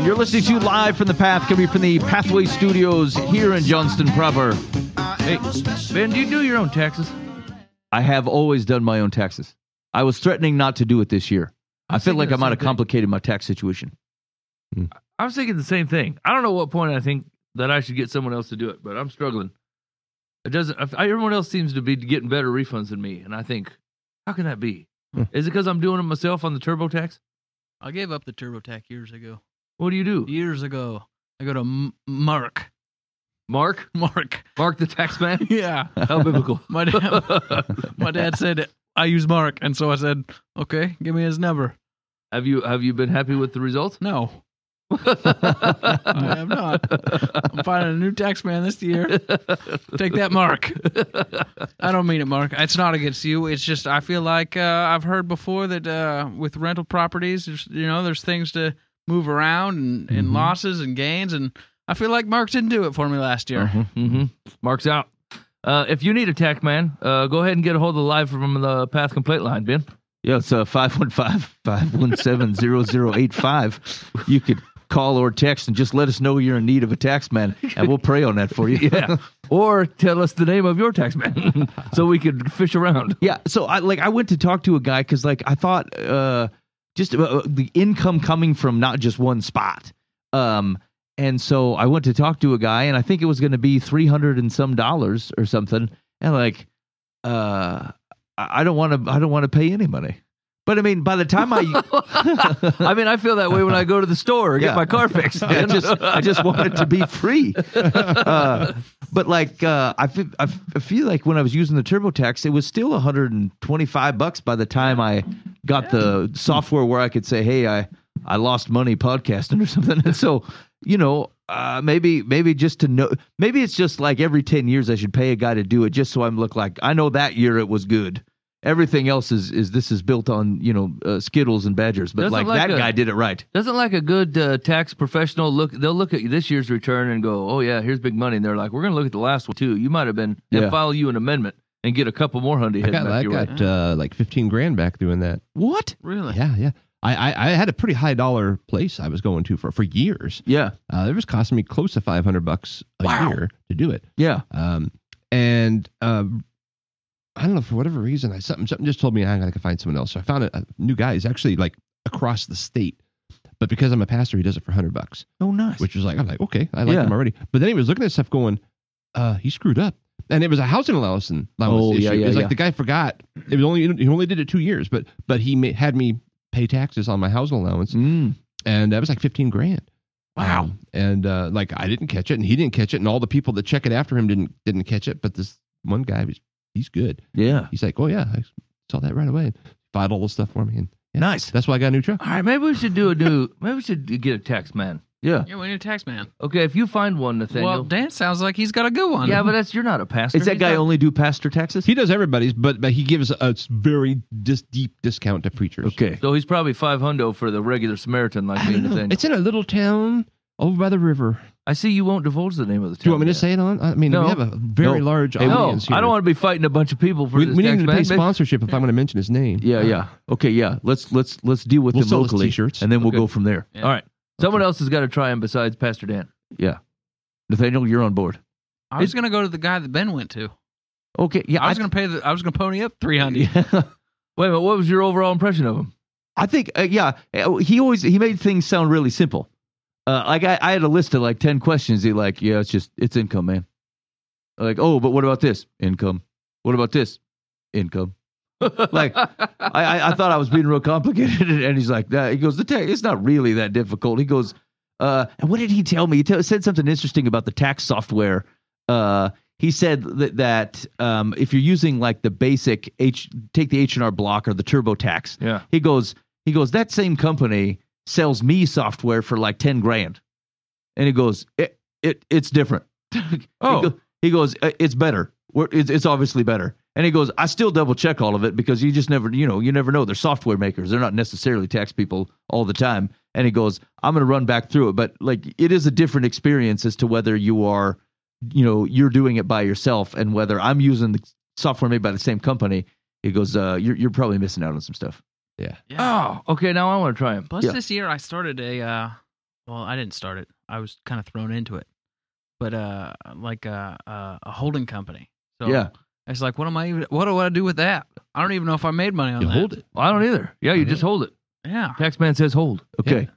And you're listening to Live from the Path, coming from the Pathway Studios here in Johnston proper. Hey, Ben, do you do your own taxes? I have always done my own taxes. I was threatening not to do it this year. I, was feel like I might same have thing. complicated my tax situation. I was thinking the same thing. I don't know what point I think that I should get someone else to do it, but I'm struggling. It doesn't. I, everyone else seems to be getting better refunds than me, and I think, how can that be? Hmm. Is it because I'm doing it myself on the TurboTax? I gave up the TurboTax years ago. What do you do, Years ago, I go to M- Mark. Mark? Mark. Mark the tax man? Yeah. How biblical. My dad, my dad said I use Mark, and so I said, "Okay, give me his number." have you have you been happy with the results? No, I am not. I'm finding a new tax man this year. Take that, Mark. I don't mean it, Mark. It's not against you. It's just I feel like uh, I've heard before that uh, with rental properties, there's, you know, there's things to move around and, and losses and gains, and I feel like Mark didn't do it for me last year. Mm-hmm. Mark's out. Uh, if you need a tax man, uh, go ahead and get a hold of the live from the Path Complaint line, Ben. Yeah, it's uh, 515-517-0085. You could call or text and just let us know you're in need of a tax man, and we'll pray on that for you. Yeah. or tell us the name of your tax man so we could fish around. Yeah, so I like I went to talk to a guy because like I thought uh just uh, the income coming from not just one spot. Um and so I went to talk to a guy and I think it was going to be 300 and some dollars or something and like uh I don't want to I don't want to pay any money. But I mean by the time I I mean, I feel that way when I go to the store or Yeah. get my car fixed. I just I just want it to be free. Uh, but like uh, I feel, I feel like when I was using the TurboTax, it was still 125 bucks by the time I got the software where I could say, "Hey, I I lost money podcasting or something." And so, you know, uh, maybe maybe just to know, maybe it's just like every 10 years I should pay a guy to do it just so I'm look like I know that year it was good. Everything else is is this is built on you know uh, Skittles and Badgers, but like, like that a- guy did it right. Doesn't like a good uh, tax professional look? They'll look at this year's return and go, "Oh yeah, here's big money." And they're like, "We're going to look at the last one too. You might have been and Yeah. file you an amendment and get a couple more hundy I heading got, back I your way." got uh, like 15 grand back doing that. What? Really? Yeah, yeah. I, I, I had a pretty high dollar place I was going to for, for years. Yeah, Uh, it was costing me close to 500 bucks a Wow. year to do it. yeah. Um, and um, I don't know for whatever reason, I something something just told me I gotta find someone else. So I found a, a new guy. He's actually like across the state, but because I'm a pastor, he does it for 100 bucks, Oh, nice. which was like I'm like okay, I like Yeah. him already. But then he was looking at stuff going, uh, he screwed up. And it was a housing allowance and allowance Oh, issue. yeah, yeah, it was yeah. like the guy forgot. It was only he only did it two years, but but he ma- had me pay taxes on my housing allowance, Mm. and that was like 15 grand. Wow. Um, and uh, like I didn't catch it, and he didn't catch it, and all the people that check it after him didn't didn't catch it. But this one guy was he's good. Yeah. He's like, oh yeah, I saw that right away. Filed all the stuff for me, and yeah, Nice. that's why I got a new truck. All right, maybe we should do a new. maybe we should get a tax man. Yeah. Yeah, we need a tax man. Okay, if you find one, Nathaniel. Well, Dan sounds like he's got a good one. yeah, but that's you're not a pastor. Is that He's guy not- only do pastor taxes? He does everybody's, but but he gives a very dis- deep discount to preachers. Okay. So he's probably five hundo for the regular Samaritan like I me don't know. Nathaniel. It's in a little town over by the river. I see you won't divulge the name of the town. Do you want me to yet. say it on? I mean, No. we have a very No. large Hey, No, audience here. I don't want to be fighting a bunch of people for We, this we tax need to man. pay Maybe- sponsorship if I'm going to mention his name. Yeah, yeah. Okay, yeah. Let's let's let's deal with We'll them sell his locally, t-shirts. and then we'll Okay. go from there. Yeah. All right. Someone else has got to try him besides Pastor Dan. Yeah. Nathaniel, you're on board. I was gonna go to the guy that Ben went to. Okay. Yeah. I was gonna pay the. I was gonna pony up three hundred. Yeah. Wait a minute. What was your overall impression of him? I think, uh, yeah, uh, he always he made things sound really simple. Uh, like I, I had a list of like ten questions. He like, yeah, it's just it's income, man. Like, oh, but what about this income? What about this income? Like, I, I, thought I was being real complicated, and he's like, that. He goes, the tax, it's not really that difficult. He goes, uh, and what did he tell me? He tell, said something interesting about the tax software. Uh, he said that, that um, if you're using like the basic H, take the H and R Block or the TurboTax, Yeah. he goes, he goes, that same company sells me software for like ten grand, and he goes, it, it it's different. Oh. he, go- he goes, "Uh, it's better. We're, it's, it's obviously better. And he goes, I still double check all of it because you just never, you know, you never know. They're software makers. They're not necessarily tax people all the time. And he goes, I'm going to run back through it, but like it is a different experience as to whether you are, you know, you're doing it by yourself and whether I'm using the software made by the same company. He goes, uh, you're you're probably missing out on some stuff. Yeah. Oh, okay. Now I want to try them. Plus, Yeah. this year I started a. Uh, well, I didn't start it. I was kind of thrown into it, but uh, like a a, a holding company. So Yeah. It's like, what am I even? What do I do with that? I don't even know if I made money on You that. hold it. I don't either. Yeah, you just hold it. Yeah. Taxman says hold. Okay.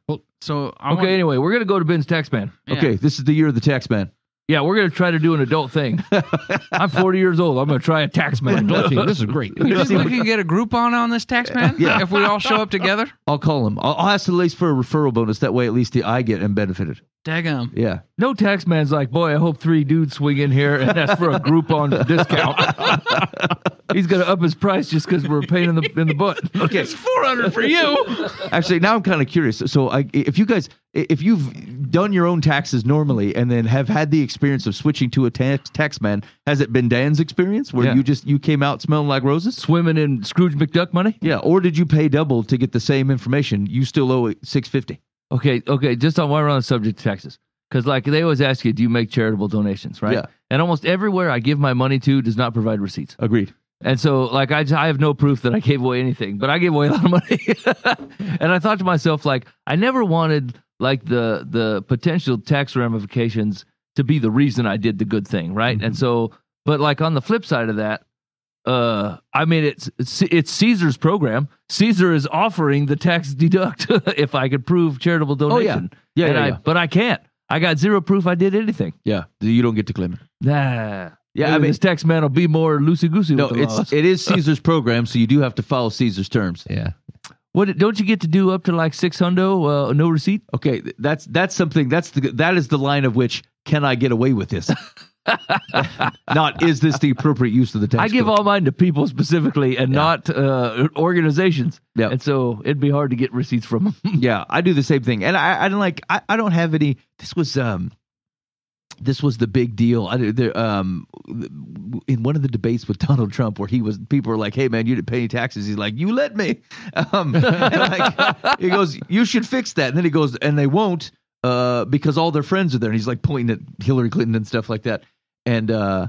So I Okay. want- Anyway, we're gonna go to Ben's Taxman. yeah. Okay. This is the year of the Taxman. Yeah, we're gonna try to do an adult thing. I'm 40 years old. I'm gonna try a Taxman. this is great. You think we can get a Groupon on this Taxman? Yeah. If we all show up together? I'll call him. I'll, I'll ask the least for a referral bonus. That way, at least the, I get and benefited. Daggum. Yeah. No tax man's like, boy, I hope three dudes swing in here and ask for a Groupon discount. He's gonna up his price just because we're a pain in the in the butt. Okay. it's Four hundred for you. Actually, now I'm kind of curious. So, I, if you guys, if you've done your own taxes normally and then have had the experience of switching to a tax tax man, has it been Dan's experience where Yeah. you just you came out smelling like roses? Swimming in Scrooge McDuck money. Yeah. Or did you pay double to get the same information? You still owe it six fifty. Okay, okay. Just on while we're on the subject of taxes, because like they always ask you, do you make charitable donations, right? Yeah. And almost everywhere I give my money to does not provide receipts. Agreed. And so, like, I, I have no proof that I gave away anything, but I gave away a lot of money. and I thought to myself, like, I never wanted like the the potential tax ramifications to be the reason I did the good thing, right? Mm-hmm. And so, but like on the flip side of that, uh, I mean, it's it's, it's Caesar's program. Caesar is offering the tax deduct if I could prove charitable Oh, yeah. donation. Yeah, yeah, I, yeah. But I can't. I got zero proof I did anything. Yeah. You don't get to claim it. Nah. Yeah, Maybe I mean- this tax man will be more loosey goosey No, with the laws. it's it is Caesar's program, so you do have to follow Caesar's terms. Yeah. What don't you get to do up to like six hundo, uh, no receipt? Okay, that's that's something that's the that is the line of which can I get away with this? Not is this the appropriate use of the tax? I give code? all mine to people specifically and not uh, organizations. Yeah. And so it'd be hard to get receipts from them. yeah, I do the same thing, and I I don't like I, I don't have any. This was um, this was the big deal. I there um, in one of the debates with Donald Trump, where he was people were like, "Hey man, you didn't pay any taxes." He's like, "You let me." Um, like, he goes, "You should fix that," and then he goes, "And they won't." Uh, because all their friends are there, and he's like pointing at Hillary Clinton and stuff like that, and uh,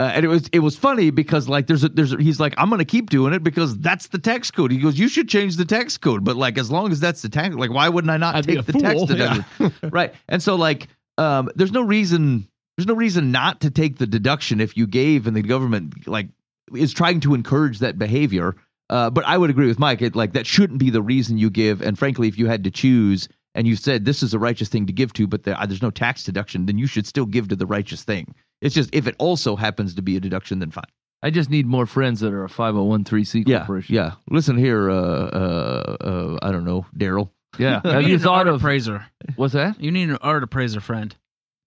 uh, and it was it was funny because like there's a there's a, he's like I'm gonna keep doing it because that's the tax code. He goes, you should change the tax code, but like as long as that's the tax, like why wouldn't I not I'd take the tax fool, deduction? right. And so like um, there's no reason there's no reason not to take the deduction if you gave and the government like is trying to encourage that behavior. Uh, but I would agree with Mike. It, like that shouldn't be the reason you give. And frankly, if you had to choose and you said this is a righteous thing to give to, but there, there's no tax deduction, then you should still give to the righteous thing. It's just if it also happens to be a deduction, then fine. I just need more friends that are a 5013C Yeah, corporation. yeah. Listen here, uh, uh, uh, I don't know, Daryl. Yeah. You Have need you an thought art of appraiser. what's that? You need an art appraiser friend.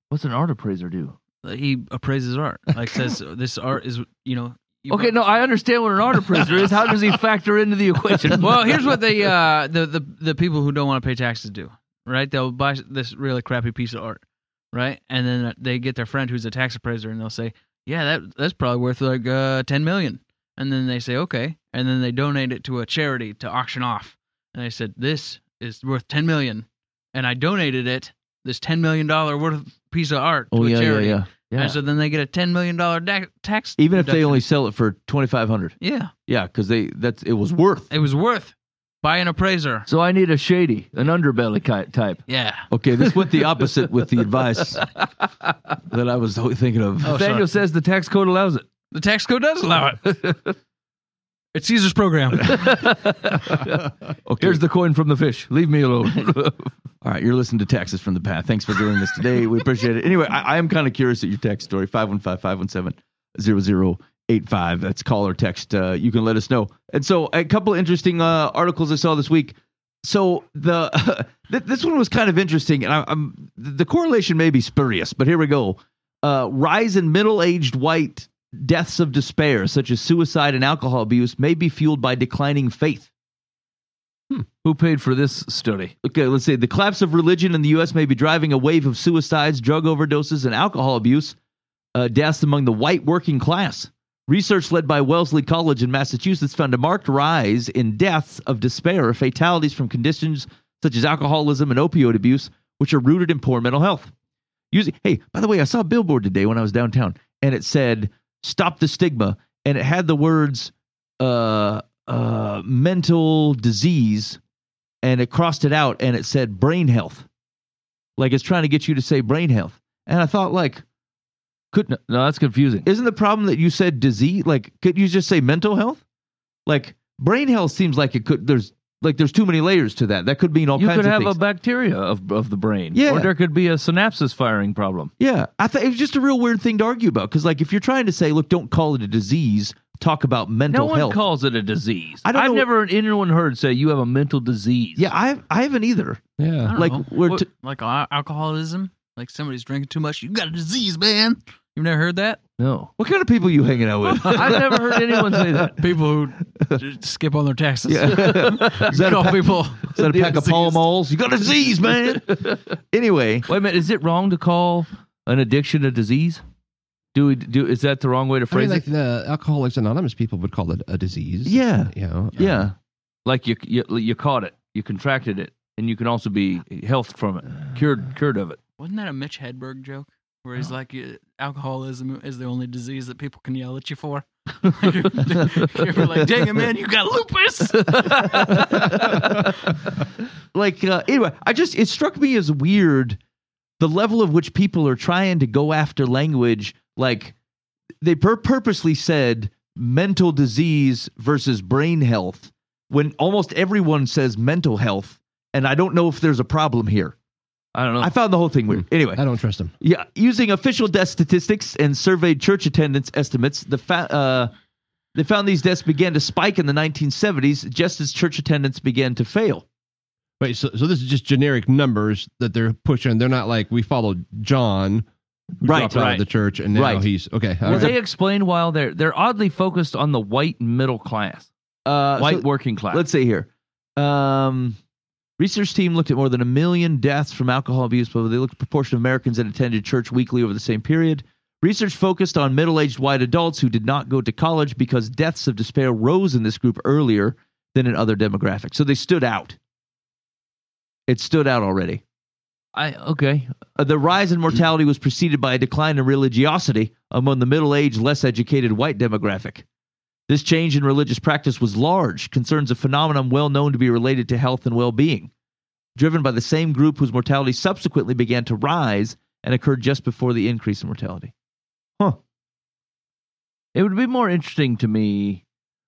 What's an art appraiser do? He appraises art. Like says this art is you know. you Okay, no, I understand what an art appraiser is. How does he factor into the equation? well, here's what the uh the, the the people who don't want to pay taxes do. Right? They'll buy this really crappy piece of art, right? And then they get their friend who's a tax appraiser, and they'll say, "Yeah, that that's probably worth like uh ten million. And then they say, "Okay," and then they donate it to a charity to auction off. And they said, "This is worth ten million, and I donated it this ten million dollar worth piece of art to Oh a yeah, yeah, charity." yeah. Yeah. And so then they get a ten million dollar da- tax. Even if they only sell it for twenty five hundred. yeah, Yeah, because they that's it was worth. it was worth. Buy an appraiser. So I need a shady, an underbelly type. Yeah. Okay, this went the opposite with the advice that I was thinking of. Oh, Daniel says the tax code allows it. The tax code does allow it. it's Caesar's program. okay. Here's the coin from the fish. Leave me alone. All right, you're listening to Taxes from the Path. Thanks for doing this today. We appreciate it. Anyway, I, I am kind of curious at your tax story 515 517 0085. That's call or text. Uh, you can let us know. And so, a couple of interesting uh, articles I saw this week. So, the th- this one was kind of interesting, and I, I'm the correlation may be spurious, but here we go. Uh, rise in middle aged white deaths of despair, such as suicide and alcohol abuse, may be fueled by declining faith. Who paid for this study? Okay, let's see. the collapse of religion in the U.S. may be driving a wave of suicides, drug overdoses, and alcohol abuse uh, deaths among the white working class. Research led by Wellesley College in Massachusetts found a marked rise in deaths of despair, or fatalities from conditions such as alcoholism and opioid abuse, which are rooted in poor mental health. Using, hey, by the way, I saw a billboard today when I was downtown, and it said "Stop the stigma," and it had the words uh, uh, "mental disease," and it crossed it out, and it said "brain health," like it's trying to get you to say brain health. And I thought, like, could No, no, that's confusing. isn't the problem that you said disease? Like, could you just say mental health? Like, brain health seems like it could. There's like there's too many layers to that. That could mean all kinds. you could have things. a bacteria of of the brain. Yeah. Or there could be a synapses firing problem. yeah, I thought it was just a real weird thing to argue about because, like, if you're trying to say, look, don't call it a disease, talk about mental health. no one health. calls it a disease. I don't I've know- never anyone heard say you have a mental disease. yeah, I I haven't either. I Yeah. don't Like, know. we're What- t- like alcoholism. Like somebody's drinking too much. You got a disease, man. You've never heard that? No. What kind of people you hanging out with? I've never heard anyone say that. People who just skip on their taxes. Yeah. Is that a Call pack- people. Is that a pack of Pall Malls? You got a disease, man. anyway, Wait a minute, is it wrong to call an addiction a disease? Do we do is that the wrong way to I mean, phrase like it? the Alcoholics Anonymous people would call it a disease. Yeah. You know. Um, yeah. Like you, you you caught it, you contracted it, and you can also be health from it, cured cured of it. Wasn't that a Mitch Hedberg joke? Where he's like, uh, alcoholism is the only disease that people can yell at you for. You're like, dang it, man, you got lupus. like uh, anyway, I just it struck me as weird the level of which people are trying to go after language. Like they pur- purposely said mental disease versus brain health when almost everyone says mental health, and I don't know if there's a problem here. I don't know. I found the whole thing weird. Anyway, I don't trust him. Yeah, using official death statistics and surveyed church attendance estimates, the fa- uh, they found these deaths began to spike in the 1970s, just as church attendance began to fail. Wait, so so this is just generic numbers that they're pushing. They're not like we followed John, who Right, dropped out of the church, and now Right. he's okay. all Will right. they explain why they're they're oddly focused on the white middle class, Uh, white so working class? let's see here. Um, research team looked at more than a million deaths from alcohol abuse, but they looked at the proportion of Americans that attended church weekly over the same period. Research focused on middle-aged white adults who did not go to college because deaths of despair rose in this group earlier than in other demographics. So they stood out. It stood out already. I okay. Uh, the rise in mortality was preceded by a decline in religiosity among the middle aged, less educated white demographic. This change in religious practice was large, concerns a phenomenon well known to be related to health and well being, driven by the same group whose mortality subsequently began to rise and occurred just before the increase in mortality. Huh. It would be more interesting to me,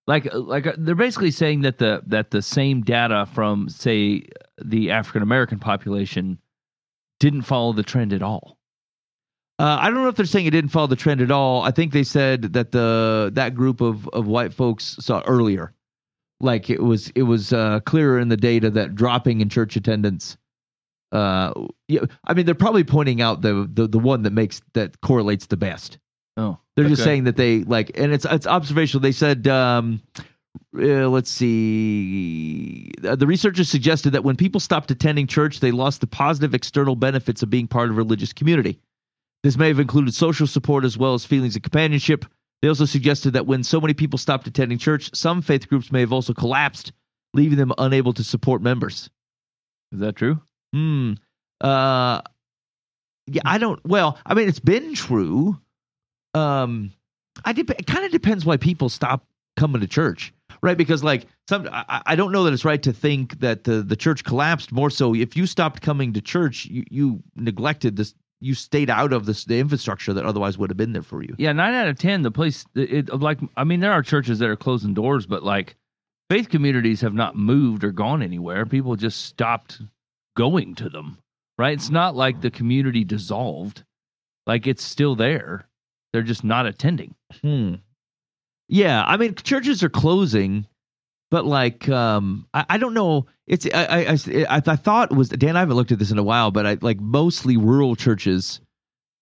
like like uh, they're basically saying that the that the same data from say the African American population didn't follow the trend at all. Uh, I don't know if they're saying it didn't follow the trend at all. I think they said that the that group of, of white folks saw earlier, like it was it was uh, clearer in the data that dropping in church attendance. Uh, yeah, I mean they're probably pointing out the the the one that makes that correlates the best. Oh, They're just saying that they like, and it's it's observational. They said, um, uh, let's see, Uh, the researchers suggested that when people stopped attending church, they lost the positive external benefits of being part of a religious community. This may have included social support as well as feelings of companionship. They also suggested that when so many people stopped attending church, some faith groups may have also collapsed, leaving them unable to support members. Is that true? Hmm. Uh, yeah, I don't. Well, I mean, it's been true. Um, I dep- it kind of depends why people stop coming to church, right? Because like some, I, I don't know that it's right to think that the the church collapsed. More so, if you stopped coming to church, you you neglected this. You stayed out of this the infrastructure that otherwise would have been there for you. Yeah, nine out of ten. The place, it, it like I mean, there are churches that are closing doors, but like faith communities have not moved or gone anywhere. People just stopped going to them. Right? It's not like the community dissolved. Like it's still there. They're just not attending. Hmm. Yeah, I mean, churches are closing, but like, um, I, I don't know. It's I I, I I thought it was Dan. I haven't looked at this in a while, but I like mostly rural churches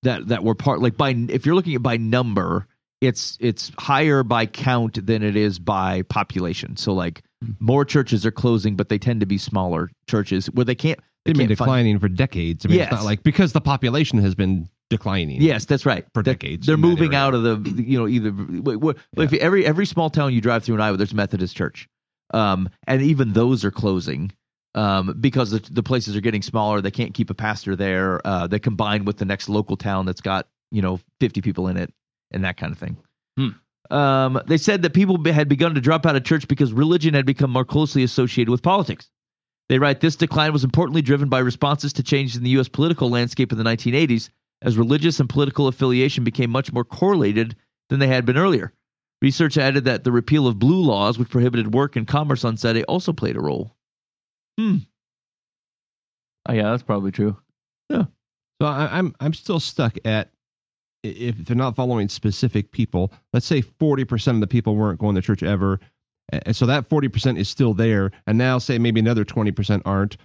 that that were part like by if you're looking at by number, it's it's higher by count than it is by population. So like more churches are closing, but they tend to be smaller churches where they can't. They They've been can't find- declining for decades. I mean, Yes. it's not like because the population has been declining. Yes, that's right. For decades they're moving out of the you know either wait, what, if every every small town you drive through in Iowa, there's a Methodist church, um, and even those are closing um, because the, the places are getting smaller. They can't keep a pastor there. Uh, they combine with the next local town that's got you know 50 people in it and that kind of thing. Um, they said that people had begun to drop out of church because religion had become more closely associated with politics. They write this decline was importantly driven by responses to changes in the U.S. political landscape in the 1980s, as religious and political affiliation became much more correlated than they had been earlier. Research added that the repeal of blue laws, which prohibited work and commerce on Sunday, also played a role. Hmm. Oh, yeah, that's probably true. Yeah. So I, I'm I'm still stuck at if they're not following specific people. Let's say forty percent of the people weren't going to church ever, and so that forty percent is still there. And now say maybe another twenty percent aren't.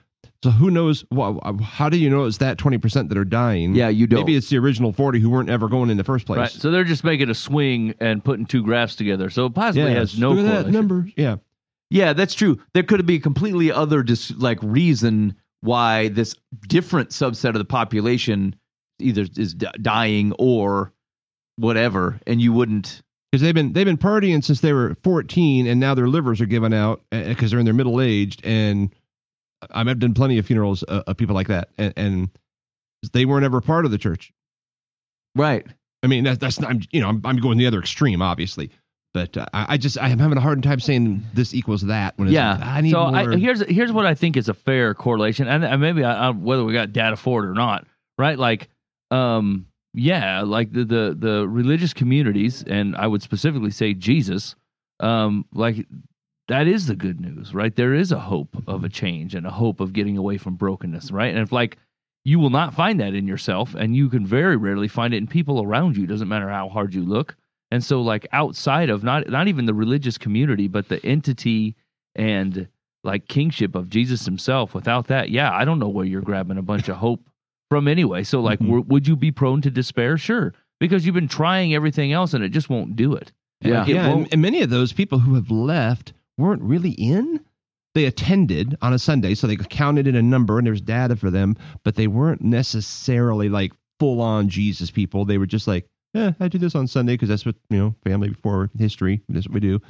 So who knows? wha- How do you know it's that twenty percent that are dying? Yeah, you don't. Maybe it's the original forty who weren't ever going in the first place. Right. So they're just making a swing and putting two graphs together. So it possibly has no look at that number. Yeah, Yeah, that's true. There could be a completely other dis- like reason why this different subset of the population either is d- dying or whatever, and you wouldn't. because they've been they've been partying since they were fourteen, and now their livers are giving out eh, because they're in their middle aged. And I've done plenty of funerals uh, of people like that, and, and they weren't ever part of the church. Right. I mean, that's that's not, I'm, you know, I'm, I'm going the other extreme, obviously, but uh, I, I just I'm having a hard time saying this equals that. When it's Yeah. I need so more. I, here's here's what I think is a fair correlation, and, and maybe I, I, whether we got data for it or not, right? Like, um, yeah, like the, the the religious communities, and I would specifically say Jesus, um, like that is the good news, right? There is a hope of a change and a hope of getting away from brokenness, right? And if like you will not find that in yourself, and you can very rarely find it in people around you. Doesn't matter how hard you look. And so, like outside of not not even the religious community, but the entity and like kingship of Jesus himself. Without that, yeah, I don't know where you're grabbing a bunch of hope from anyway. So, like, Mhm. w- would you be prone to despair? Sure, because you've been trying everything else and it just won't do it. Yeah. Like, it yeah, and, and many of those people who have left weren't really in. They attended on a Sunday, so they counted in a number, and there's data for them, but they weren't necessarily like full on Jesus people. They were just like, yeah, I do this on Sunday because that's what you know, family before history. That's what we do.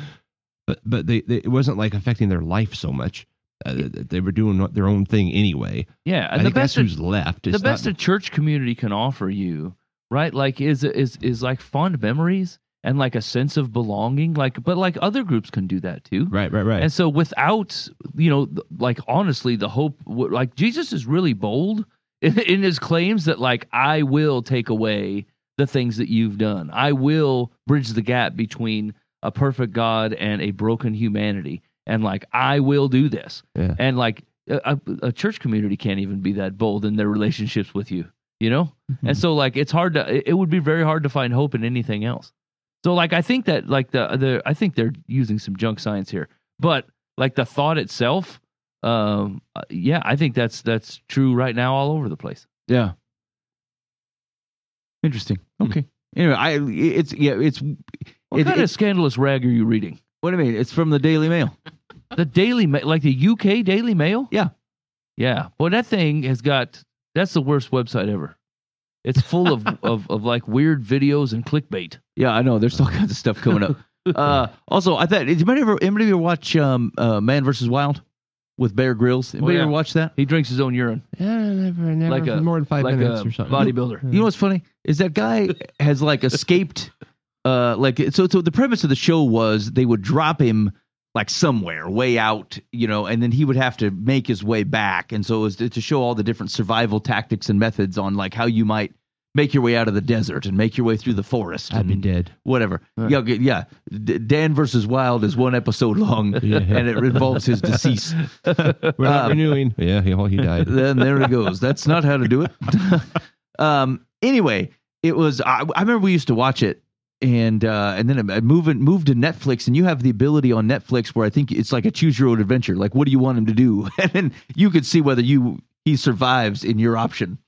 But but they, they it wasn't like affecting their life so much. Uh, they- were doing their own thing anyway. yeah, I and the think that's best who's left. the best not, a church community can offer you, right? Like is is is like fond memories and like a sense of belonging. Like, but like other groups can do that too. right, right, right. And so, without you know, like honestly, the hope, like Jesus is really bold in, in his claims that like I will take away the things that you've done. I will bridge the gap between a perfect God and a broken humanity, and like I will do this. Yeah. And like a, a- church community can't even be that bold in their relationships with you, you know. And so, like, it's hard to. It would be very hard to find hope in anything else. So like I think that like the the I think they're using some junk science here, but like the thought itself, um, uh, yeah, I think that's that's true right now all over the place. Yeah. Interesting. Okay. Anyway, I it's yeah it's What It- kind it- of scandalous rag are you reading? what do you mean? It's from the Daily Mail. The Daily Ma- like the UK Daily Mail? Yeah. yeah. Boy, that thing has got that's the worst website ever. It's full of, of of like weird videos and clickbait. Yeah, I know. There's all kinds of stuff coming up. uh, also, I thought did anybody ever anybody ever watch um, uh, Man versus Wild with Bear Grylls? Anybody yeah. ever watch that? He drinks his own urine yeah, never, never like a more than five like minutes a or something. bodybuilder. You know what's funny is that guy has like escaped. Uh, like so. So the premise of the show was they would drop him like somewhere way out, you know, and then he would have to make his way back. And so it was to to show all the different survival tactics and methods on like how you might make your way out of the desert and make your way through the forest. I've been dead. Whatever. Yeah. Yeah. D- Dan versus Wild is one episode long, Yeah. and it involves his decease. We're not Um, renewing. Yeah, he, he died. then there it goes. That's not how to do it. um. Anyway, it was. I, I remember we used to watch it, and uh, and then it moved moved to Netflix, and you have the ability on Netflix where I think it's like a choose your own adventure. Like, what do you want him to do? And then you could see whether you he survives in your option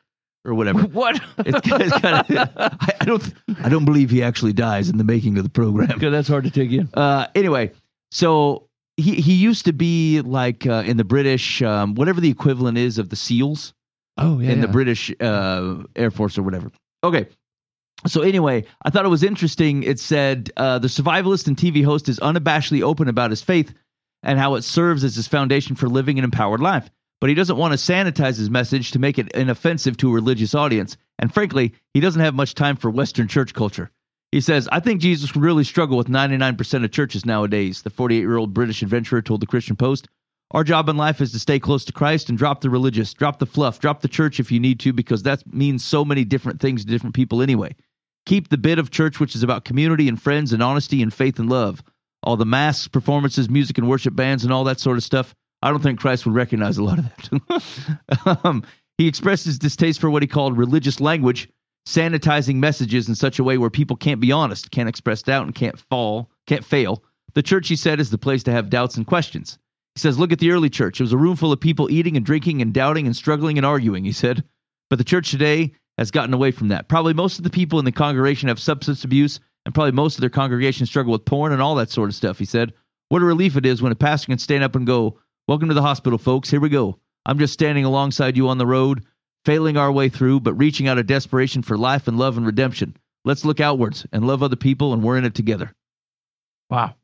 or whatever. What? It's, it's kind of. I, I don't. I don't believe he actually dies in the making of the program. Okay, that's hard to take in. Uh, anyway, so he he used to be like uh, in the British, um, whatever the equivalent is of the SEALs Oh yeah. in the. British uh, Air Force or whatever. Okay. So anyway, I thought it was interesting. It said uh, the survivalist and TV host is unabashedly open about his faith and how it serves as his foundation for living an empowered life. But he doesn't want to sanitize his message to make it inoffensive to a religious audience. And frankly, he doesn't have much time for Western church culture. He says, I think Jesus would really struggle with 99% of churches nowadays, the 48 year old British adventurer told the Christian Post. Our job in life is to stay close to Christ and drop the religious, drop the fluff, drop the church if you need to, because that means so many different things to different people anyway. Keep the bit of church which is about community and friends and honesty and faith and love. All the masks, performances, music and worship bands and all that sort of stuff. I don't think Christ would recognize a lot of that. um, he expressed his distaste for what he called religious language, sanitizing messages in such a way where people can't be honest, can't express doubt, and can't fall, can't fail. The church, he said, is the place to have doubts and questions. He says, Look at the early church. It was a room full of people eating and drinking and doubting and struggling and arguing, he said. But the church today has gotten away from that. Probably most of the people in the congregation have substance abuse, and probably most of their congregation struggle with porn and all that sort of stuff, he said. What a relief it is when a pastor can stand up and go, Welcome to the hospital, folks. Here we go. I'm just standing alongside you on the road, failing our way through, but reaching out of desperation for life and love and redemption. Let's look outwards and love other people, and we're in it together. Wow.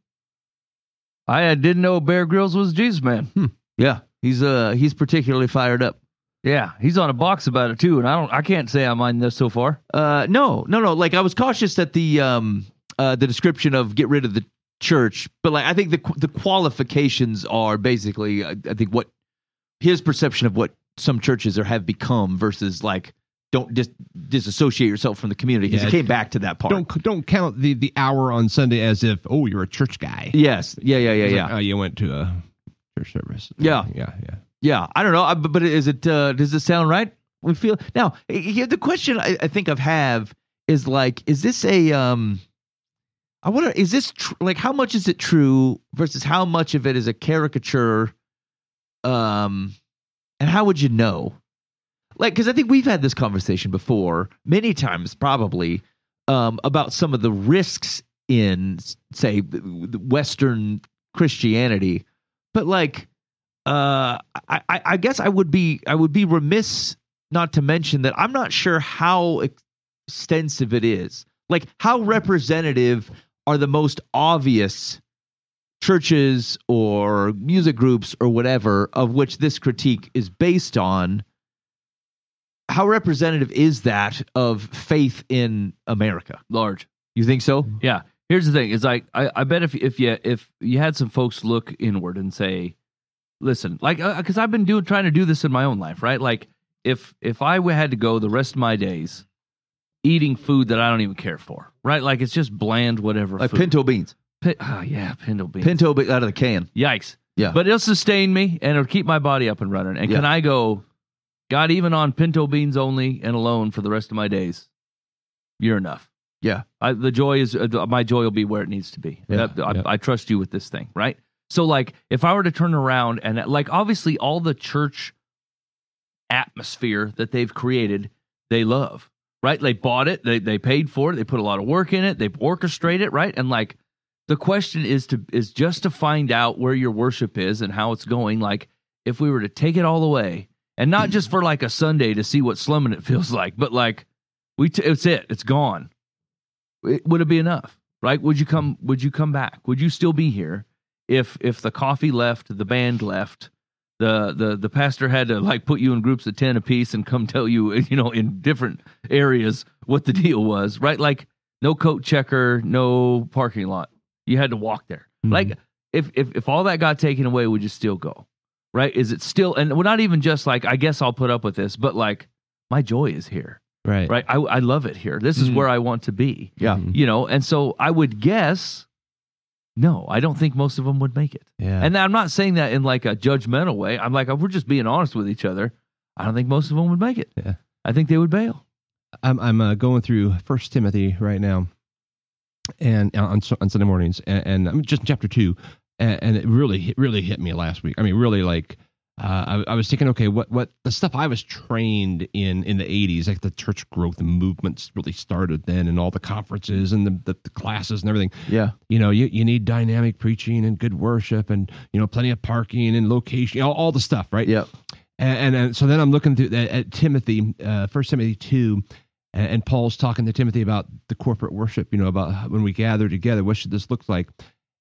I didn't know Bear Grylls was Jesus man. Yeah, he's uh he's particularly fired up. Yeah, he's on a box about it too, and I don't, I can't say I mind this so far. Uh, no, no, no. Like I was cautious that the um uh the description of get rid of the church, but like I think the the qualifications are basically I, I think what his perception of what some churches are have become versus like don't dis- disassociate yourself from the community because Yeah, he came back to that part. Don't don't count the the hour on Sunday as if oh you're a church guy. yes, yeah, yeah, yeah, It's yeah. like, oh, you went to a church service. Yeah. yeah, yeah. Yeah, I don't know, I- but, but is it? Uh, does it sound right? We feel now. The question I, I think I've have is like, is this a? Um, I wonder, is this tr- like how much is it true versus how much of it is a caricature? Um, and how would you know? Like, because I think we've had this conversation before, many times probably, um, about some of the risks in, say, Western Christianity, but like uh I, I guess I would be I would be remiss not to mention that I'm not sure how extensive it is. Like how representative are the most obvious churches or music groups or whatever of which this critique is based on? How representative is that of faith in America? Large. You think so? Yeah. Here's the thing: is like I, I bet if if you if you had some folks look inward and say, listen, like because I've been doing trying to do this in my own life, right? Like if if I had to go the rest of my days eating food that I don't even care for, right? Like it's just bland, whatever. Like food. pinto beans. Pi- oh yeah, pinto beans. Pinto be- out of the can. Yikes. Yeah. But it'll sustain me and it'll keep my body up and running. And can I go, God, even on pinto beans only and alone for the rest of my days, you're enough. Yeah. I, the joy is, uh, my joy will be where it needs to be. Yeah, That- I, yeah. I trust you with this thing, right? So, like, if I were to turn around and, like, obviously all the church atmosphere that they've created, they love, right? They bought it, they, they paid for it, they put a lot of work in it, they've orchestrated it, right? And, like, the question is to is just to find out where your worship is and how it's going like if we were to take it all away and not just for like a sunday to see what slumming it feels like but like we t- it's it it's gone it, would it be enough right would you come would you come back would you still be here if if the coffee left the band left the the the pastor had to like put you in groups of 10 apiece and come tell you you know in different areas what the deal was right? Like no coat checker no parking lot. You had to walk there. Mhm. like if if if all that got taken away would you still go? Right? Is it still and we're not even just like i guess i'll put up with this but like my joy is here. Right. right? I, I love it here. This is Mhm. where i want to be. Yeah. You know? And so i would guess no i don't think most of them would make it Yeah. and i'm not saying that in like a judgmental way i'm like if we're just being honest with each other i don't think most of them would make it Yeah. i think they would bail I'm I'm uh, going through First Timothy right now, and uh, on on Sunday mornings, and, and I'm just in chapter two, and, and it really really hit me last week. I mean, really like uh, I, I was thinking, okay, what what the stuff I was trained in in the '80s, like the church growth movements, really started then, and all the conferences and the, the, the classes and everything. Yeah. You know, you, you need dynamic preaching and good worship, and you know, plenty of parking and location, all, all the stuff, right? Yep. And, and, and so then I'm looking through at, at Timothy, uh, First Timothy two, and, and Paul's talking to Timothy about the corporate worship. You know, about when we gather together, what should this look like?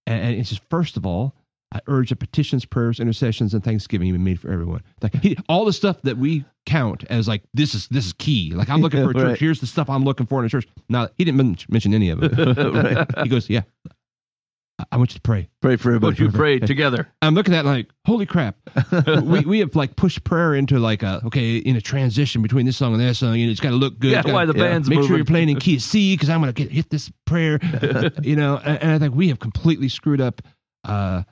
And, and it says, first of all, I urge that petitions, prayers, intercessions, and thanksgiving be made for everyone. Like he, all the stuff that we count as like this is this is key. Like I'm looking for a church. Right. Here's the stuff I'm looking for in a church. Now he didn't mention any of it. right. he goes, yeah. I- I want you to pray. Pray for But everybody. you prayed together. I'm looking at it like, holy crap. we we have like pushed prayer into like a okay in a transition between this song and that song. You know, it's got to look good. Yeah, gotta- why the yeah. band's make moving. sure you're playing in key C because I'm gonna get hit this prayer. you know, and, and I think we have completely screwed up. uh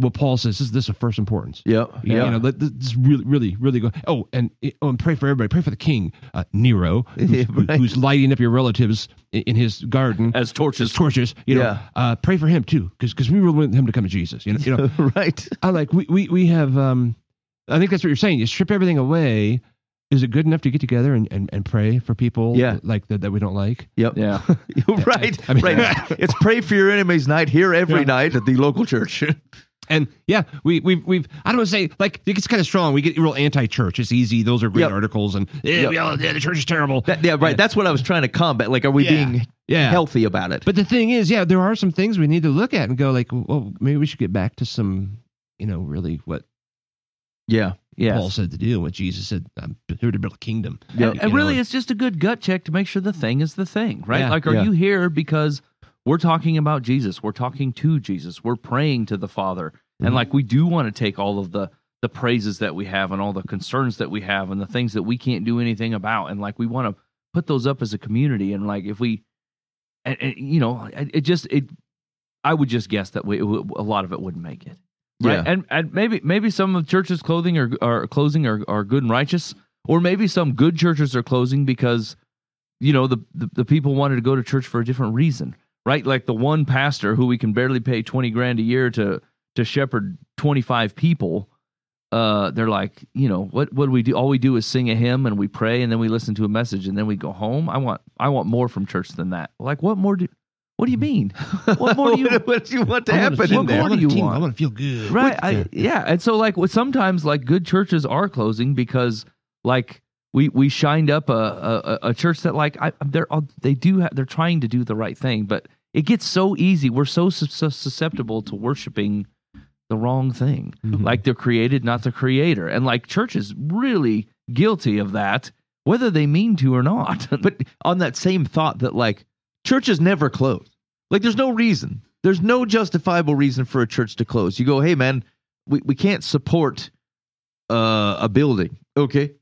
what Paul says this, this is of first importance. Yeah, You Yep. know, let this this really, really, really go. Oh, and oh, and pray for everybody. Pray for the king, uh, Nero, who's, Yeah, right. who's lighting up your relatives in, in his garden As torches. as torches. You know, Yeah. uh, pray for him too, because we really want him to come to Jesus. You know, you know. right. I like we, we we have. um I think that's what you're saying. You strip everything away. Is it good enough to get together and, and, and pray for people Yeah. like that, that we don't like? Yep. Yeah. right. I mean- right. It's pray for your enemies night here every Yeah. night at the local church. And yeah, we we've we've I don't want to say like it gets kind of strong. We get real anti-church. It's easy. Those are great Yep. articles, and yeah, Yep. all- yeah, the church is terrible. That- yeah, right. That's what I was trying to combat. Like, are we Yeah. being yeah, healthy about it? But the thing is, yeah, there are some things we need to look at and go like, well, maybe we should get back to some, you know, really what yeah. Yes. Paul said to do, what Jesus said, I'm here to build a kingdom. Yeah. And, and You know, really, it's just a good gut check to make sure the thing is the thing, right? Yeah. like, are Yeah. you here because we're talking about Jesus? We're talking to Jesus. We're praying to the Father, Mm-hmm. and like we do want to take all of the the praises that we have and all the concerns that we have and the things that we can't do anything about, and like we want to put those up as a community. And like if we, and, and, you know, it, it just it, I would just guess that we, it a lot of it wouldn't make it. Right. Yeah. And and maybe maybe some of churches clothing are are closing are, are good and righteous, or maybe some good churches are closing because you know the, the the people wanted to go to church for a different reason, right? Like the one pastor who we can barely pay twenty grand a year to to shepherd twenty five people. Uh, they're like, you know, what what do we do? All we do is sing a hymn and we pray and then we listen to a message and then we go home. I want I want more from church than that. Like, what more do? What do you mean? What more do you? what do you want to I happen feel What. I more want do you team. want? I want to feel good. right I, yeah and so like sometimes like good churches are closing because like we we shined up a a, a church that like I, they're they do ha- they're trying to do the right thing but it gets so easy we're so, sus- so susceptible to worshiping the wrong thing Mm-hmm. like the created not the creator and like church is really guilty of that whether they mean to or not But on that same thought that like churches never close. Like there's no reason. There's no justifiable reason for a church to close. You go, hey man, we, we can't support uh, a building. Okay.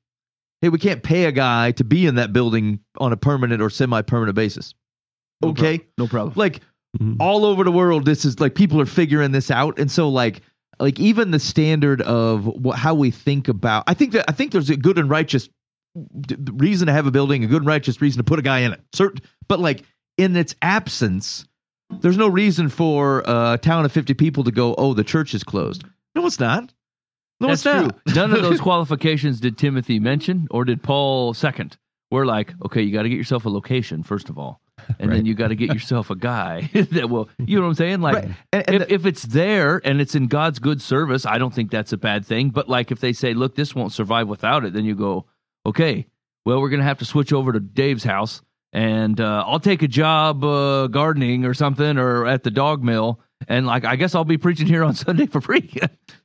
Hey, we can't pay a guy to be in that building on a permanent or semi-permanent basis. No prob- Okay. no problem Like Mhm. all over the world, this is like people are figuring this out, and so like like even the standard of what, how we think about. I think that I think there's a good and righteous d- d- reason to have a building, a good and righteous reason to put a guy in it. Certain, but like in its absence, there's no reason for a town of 50 people to go, "Oh, the church is closed." No, it's not. No, That's true. None of those qualifications did Timothy mention or did Paul second. We're like, okay, you got to get yourself a location first of all, and then you got to get yourself a guy that will. You know what I'm saying? Like, Right. And- and if, if it's there and it's in God's good service, I don't think that's a bad thing. But like, if they say, look, this won't survive without it, then you go, okay, well, we're gonna have to switch over to Dave's house, and uh, I'll take a job uh, gardening or something, or at the dog mill. And like, I guess I'll be preaching here on Sunday for free.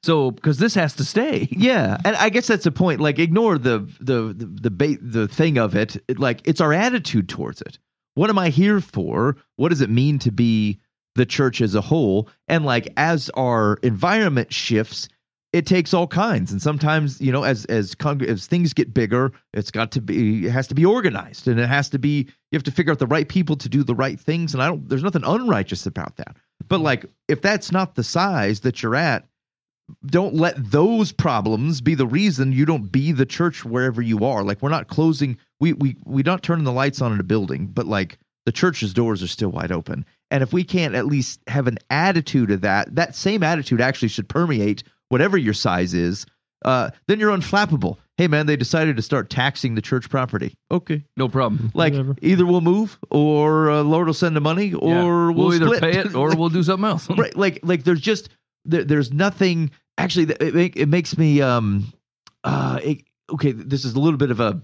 so, because this has to stay. Yeah, and I guess that's the point. Like, ignore the the the the, the thing of it. It, Like, it's our attitude towards it. What am I here for? What does it mean to be the church as a whole? And like, as our environment shifts, it takes all kinds. And sometimes, you know, as as con- as things get bigger, it's got to be it has to be organized, and it has to be you have to figure out the right people to do the right things. And I don't. There's nothing unrighteous about that. But mm-hmm. like, if that's not the size that you're at, don't let those problems be the reason you don't be the church wherever you are. Like we're not closing we we we not turning the lights on in a building, but like the church's doors are still wide open. And if we can't at least have an attitude of that, that same attitude actually should permeate whatever your size is, Uh, then you're unflappable. Hey man, they decided to start taxing the church property. Okay, No problem. like Whatever. either we'll move, or uh, Lord will send the money, or Yeah. we'll, either split. pay it or we'll do something else. right like like there's just there, there's nothing actually it, make, it makes me um uh it, okay this is a little bit of a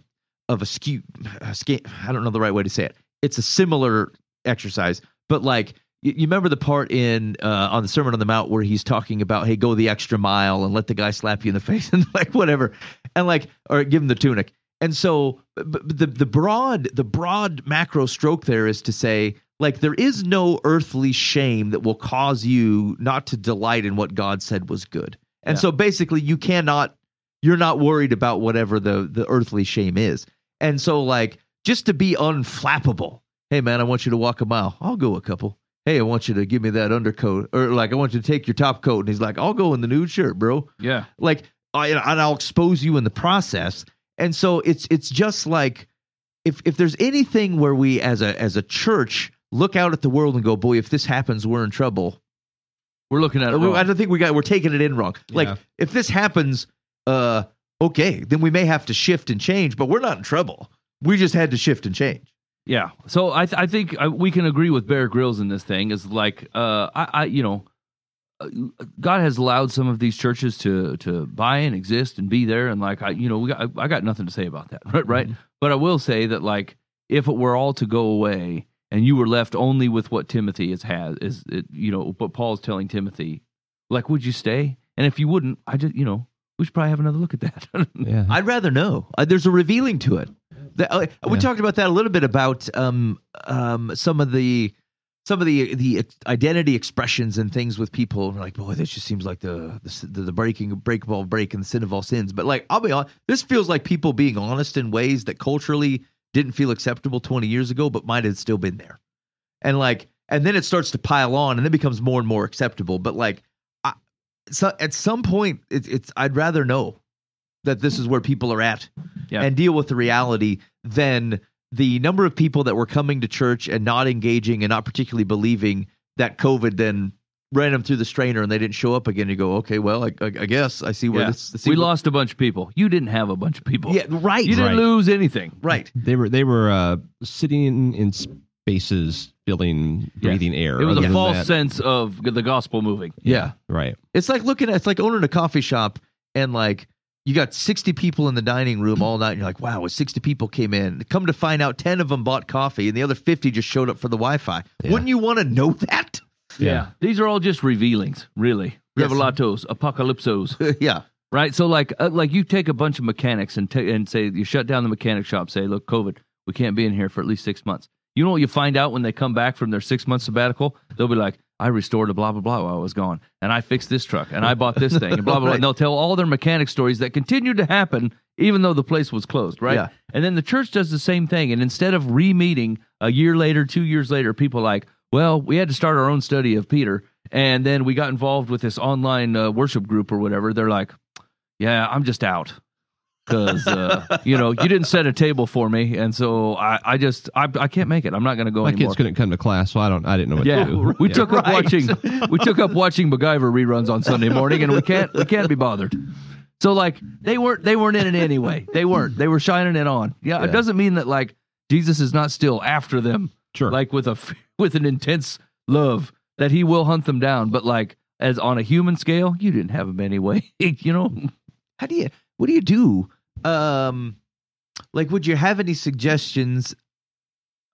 of a skew a sca- i don't know the right way to say it it's a similar exercise but like you, you remember the part in uh on the sermon on the mount where he's talking about hey go the extra mile and let the guy slap you in the face and like whatever and like or give him the tunic and so the the broad the broad macro stroke there is to say like there is no earthly shame that will cause you not to delight in what God said was good. And Yeah. so basically you cannot you're not worried about whatever the the earthly shame is. And so like just to be unflappable. Hey man, I want you to walk a mile. I'll go a couple. Hey, I want you to give me that undercoat or like I want you to take your top coat and he's like, "I'll go in the nude shirt, bro." yeah. like I, and I'll expose you in the process. And so it's it's just like if if there's anything where we as a as a church look out at the world and go, boy, if this happens, we're in trouble. We're looking at it. I don't think we got we're taking it in wrong. Like Yeah. if this happens, uh, okay, then we may have to shift and change, but we're not in trouble. We just had to shift and change. Yeah. So I th- I think uh, we can agree with Bear Grylls in this thing is like uh I, I you know uh, God has allowed some of these churches to to buy and exist and be there and like I you know we got, I got nothing to say about that right right but I will say that like if it were all to go away and you were left only with what Timothy has has is it, you know what Paul's telling Timothy like would you stay and if you wouldn't I just you know we should probably have another look at that Yeah. I'd rather know. Uh, there's a revealing to it. That, uh, We Yeah. talked about that a little bit about um, um, some of the some of the the identity expressions and things with people. We're like, boy, this just seems like the the, the, the breaking break of all break and the sin of all sins. But like, I'll be honest, this feels like people being honest in ways that culturally didn't feel acceptable 20 years ago, but might have still been there. And like, and then it starts to pile on, and it becomes more and more acceptable. But like, I, so at some point, it's it's I'd rather know that this is where people are at Yeah. and deal with the reality then the number of people that were coming to church and not engaging and not particularly believing that COVID then ran them through the strainer and they didn't show up again. You go, okay, well, I, I, I guess I see where Yeah. this. I see we what- lost a bunch of people you didn't have a bunch of people Yeah, right, you didn't Right. lose anything right. They were they were uh, sitting in, in spaces, feeling, Yes. breathing air. It was Other a false that- sense of the gospel moving. Yeah. Right. It's like looking at it's like owning a coffee shop and like you got 60 people in the dining room all night and you're like, wow, 60 people came in. Come to find out 10 of them bought coffee and the other 50 just showed up for the Wi-Fi. Yeah. Wouldn't you want to know that? Yeah. These are all just revealings, really. Yes. Revelatos, apocalypsos, yeah. right? So like uh, like you take a bunch of mechanics and ta- and say you shut down the mechanic shop, say, "Look, COVID, we can't be in here for at least 6 months." You know what you find out when they come back from their 6 month sabbatical? They'll be like, "I restored a blah blah blah while I was gone, and I fixed this truck, and I bought this thing, and blah blah blah." Right. And they'll tell all their mechanic stories that continued to happen even though the place was closed, right? Yeah. And then the church does the same thing. And instead of re meeting a year later, two years later, people like, well, we had to start our own study of Peter. And then we got involved with this online uh, worship group or whatever. They're like, yeah, I'm just out. Because, uh, you know, you didn't set a table for me. And so I, I just, I, I can't make it. I'm not going to go My anymore. kids couldn't come to class, so I don't. I didn't know what yeah, to do. we Yeah. took up watching. We took up watching MacGyver reruns on Sunday morning, and we can't. We can't be bothered. So like they weren't. They weren't in it anyway. They weren't. They were shining it on. Yeah, it doesn't mean that like Jesus is not still after them, Sure. like with a with an intense love that he will hunt them down. But like as on a human scale, you didn't have them anyway. you know. How do you what do you do? Um like would you have any suggestions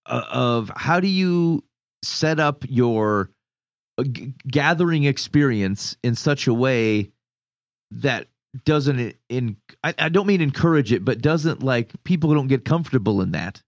uh, of how do you set up your uh, g- gathering experience in such a way that doesn't in, in I, I don't mean encourage it but doesn't like people don't get comfortable in that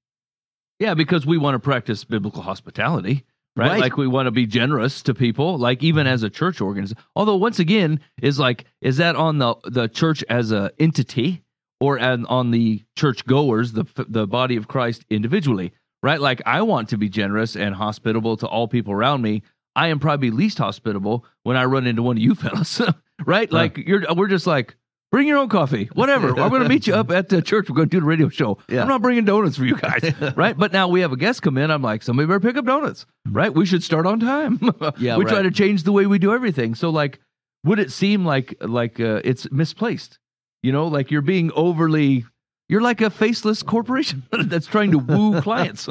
Yeah, because we want to practice biblical hospitality, right? Right. Like we want to be generous to people, like even as a church organization. Although once again, is like is that on the the church as a entity or an, on the church goers, the the body of Christ individually, right? Like I want to be generous and hospitable to all people around me. I am probably least hospitable when I run into one of you fellas, right? Like you're we're just like Bring your own coffee, whatever. I'm going to meet you up at the church. We're going to do the radio show. Yeah. I'm not bringing donuts for you guys, right? But now we have a guest come in. I'm like, somebody better pick up donuts, right? We should start on time. Yeah, we try to change the way we do everything. So, like, would it seem like like uh, it's misplaced You know, like you're being overly. You're like a faceless corporation that's trying to woo clients.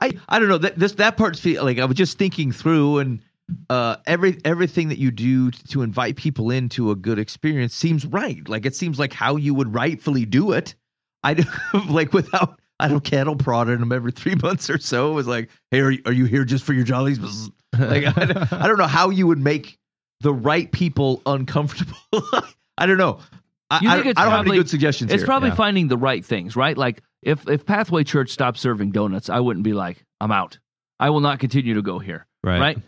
I I don't know that this that part's like I was just thinking through and uh every everything that you do to invite people into a good experience seems right. Like it seems like how you would rightfully do it. I do- like without I don't cattle prodding them every three months or so. It was like, hey, are you, are you here just for your jollies? Like I, I don't know how you would make the right people uncomfortable. I don't know. I, You I, it's I don't have any good suggestions. it's here. probably Yeah. finding the right things, right? Like if if Pathway Church stopped serving donuts, I wouldn't be like, I'm out. I will not continue to go here. Right. Right.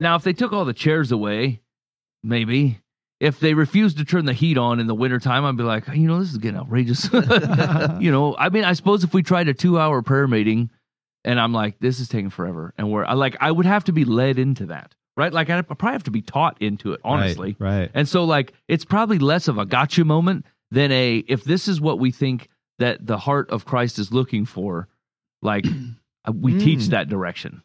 Now, if they took all the chairs away, maybe. If they refused to turn the heat on in the wintertime, I'd be like, you know, this is getting outrageous. you know, I mean, I suppose if we tried a two hour prayer meeting and I'm like, this is taking forever, and we're I like, I would have to be led into that, right? Like, I'd probably have to be taught into it, honestly. Right. right. And so, like, it's probably less of a gotcha moment than a if this is what we think that the heart of Christ is looking for, like, we teach Mm. that direction.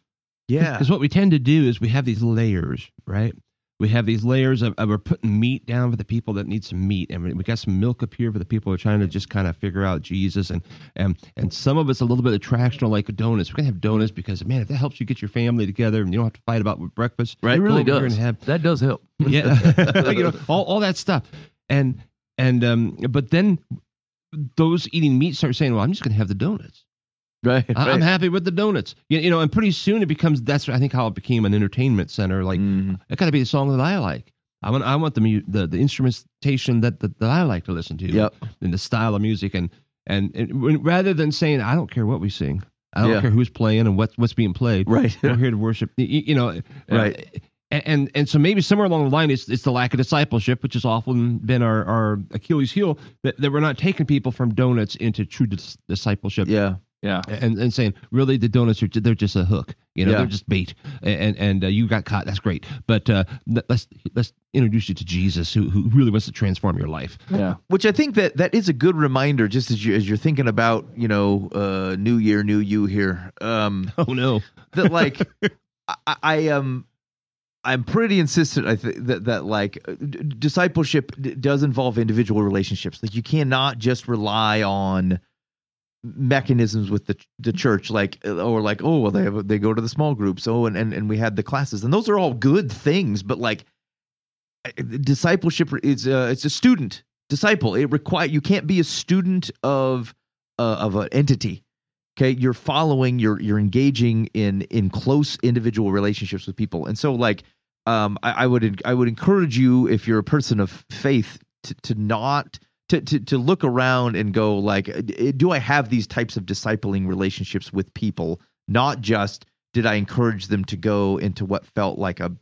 yeah. Because what we tend to do is we have these layers, right? We have these layers of, of we're putting meat down for the people that need some meat, and we, got some milk up here for the people who are trying to just kind of figure out Jesus, and and and some of it's a little bit attractional, like donuts. We're gonna have donuts because man, if that helps you get your family together and you don't have to fight about breakfast, Right. It really does. have that does help. yeah, you know, all, all that stuff, and and um, but then those eating meat start saying, well, I'm just gonna have the donuts. Right. I- I'm happy with the donuts. You, you know, and pretty soon it becomes that's I think how it became an entertainment center. Like Mhm. it got to be the song that I like. I want I want the mu- the, the instrumentation that, that that I like to listen to. Yep. And the style of music and and, and rather than saying I don't care what we sing, I don't Yeah. care who's playing and what what's being played. Right. We're here to worship. You, you know. uh, Right. and, and and so maybe somewhere along the line it's, it's the lack of discipleship, which has often been our, our Achilles heel that, that we're not taking people from donuts into true dis- discipleship Yeah. Yeah. and, and saying really the donuts are they're just a hook you know Yeah. they're just bait and and uh, you got caught that's great but uh, let- let's let's introduce you to jesus who, who really wants to transform your life Yeah. which I think that that is a good reminder, just as you as you're thinking about you know uh, New Year, New You here. Um, oh no that like I, I um I'm pretty insistent. I think that that like uh, d- discipleship d- does involve individual relationships. Like you cannot just rely on mechanisms with the the church like or like oh well they have, they go to the small groups. Oh and, and and we had the classes. And those are all good things but like discipleship is uh, it's a student disciple. It require you can't be a student of uh, of an entity. Okay? You're following you're you're engaging in in close individual relationships with people. And so like um i, I would i would encourage you if you're a person of faith to, to not to, to to look around and go like uh, do i have these types of discipling relationships with people? Not just did i encourage them to go into what felt like a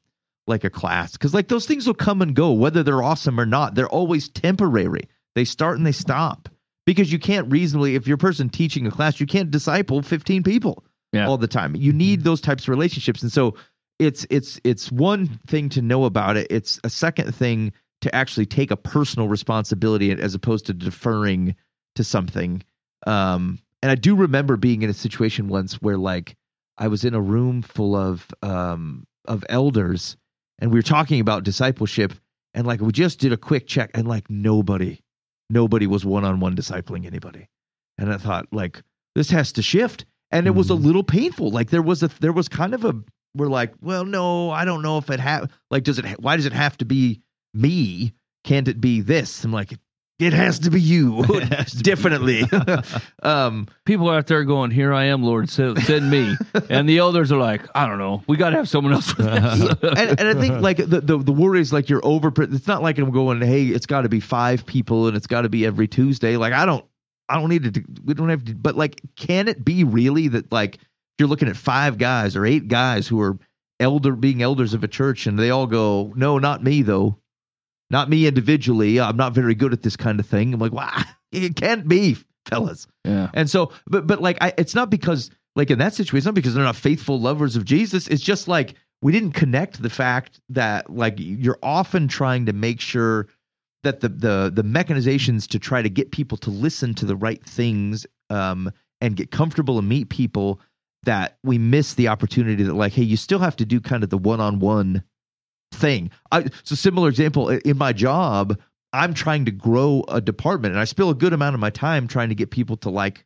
like a class. Because like those things will come and go whether they're awesome or not. They're always temporary. They start and they stop. Because you can't reasonably if you're a person teaching a class you can't disciple 15 people Yeah. all the time. You need those types of relationships. And so it's it's it's one thing to know about it. It's a second thing to actually take a personal responsibility as opposed to deferring to something. Um and i do remember being in a situation once where like i was in a room full of um of elders and we were talking about discipleship and like we just did a quick check and like nobody nobody was one-on-one discipling anybody. And i thought like this has to shift. And it was a Mhm. little painful. Like there was a there was kind of a we're like well no i don't know if it have like does it ha- why does it have to be me can't it be this i'm like it has to be you It has be. definitely um People are out there going, "Here I am, Lord, send, send me." and the elders are like, "I don't know. We got to have someone else for this." and, and I think like the, the the worry is like you're over. It's not like I'm going, hey, it's got to be five people and it's got to be every Tuesday. Like I don't, I don't need to. We don't have to. But like, can it be really that like you're looking at five guys or eight guys who are elder being elders of a church and they all go, no, not me though, not me individually. I'm not very good at this kind of thing. I'm like, wow, it can't be, fellas. yeah. And so, but but like, I, it's not because like in that situation, it's not because they're not faithful lovers of Jesus. It's just like we didn't connect the fact that like you're often trying to make sure that the the the mechanizations to try to get people to listen to the right things um and get comfortable and meet people that we miss the opportunity that like hey you still have to do kind of the one-on-one thing I, so similar example in my job I'm trying to grow a department, and I spend a good amount of my time trying to get people to like,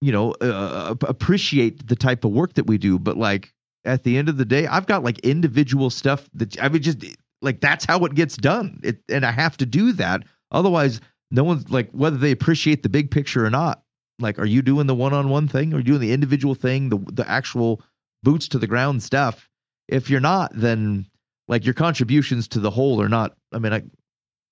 you know, uh, appreciate the type of work that we do. But like at the end of the day, I've got like individual stuff that I mean, just like that's how it gets done. It, and I have to do that. Otherwise, no one's like whether they appreciate the big picture or not. Like, are you doing the one-on-one thing? Are you doing the individual thing? The the actual boots to the ground stuff. If you're not, then like your contributions to the whole are not. I mean, I,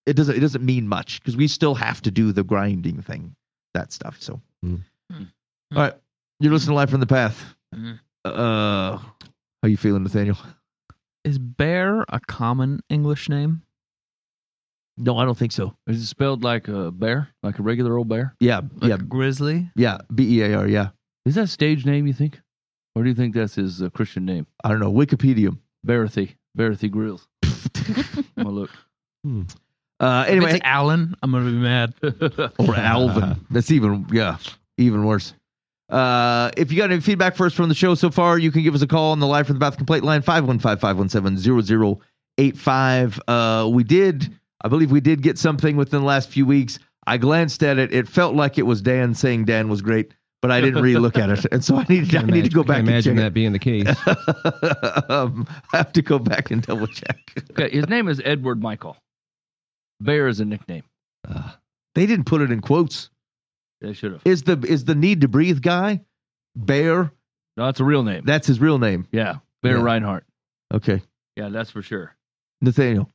it doesn't it doesn't mean much because we still have to do the grinding thing, that stuff. So, Mm. Mm. all right, you're listening to Life from the Path. Mhm. Uh, how you feeling, Nathaniel? Is bear a common English name? No, I don't think so. Is it spelled like a bear, like a regular old bear? Yeah, Like yeah, a grizzly? yeah. B E A R. Yeah. Is that stage name? You think, or do you think that's his uh, Christian name? I don't know. Wikipedia. Barathy, Barathy Grills. I'm gonna look. Uh, If anyway, it's Alan, I'm gonna be mad. or Alvin. That's even yeah, even worse. Uh, if you got any feedback for us from the show so far, you can give us a call on the Live from the Path complaint line 515-517-0085. Uh, we did, I believe we did get something within the last few weeks. I glanced at it. It felt like it was Dan saying Dan was great, but I didn't really look at it, and so I need I Can't need to go back can't and imagine check that being the case. um, I have to go back and double check. Okay, his name is Edward Michael. Bear is a nickname. Uh, They didn't put it in quotes. They should have. Is the is the need to breathe guy Bear? No, it's a real name. That's his real name. yeah, Bear Yeah. Rinehart. Okay. Yeah, that's for sure. Nathaniel,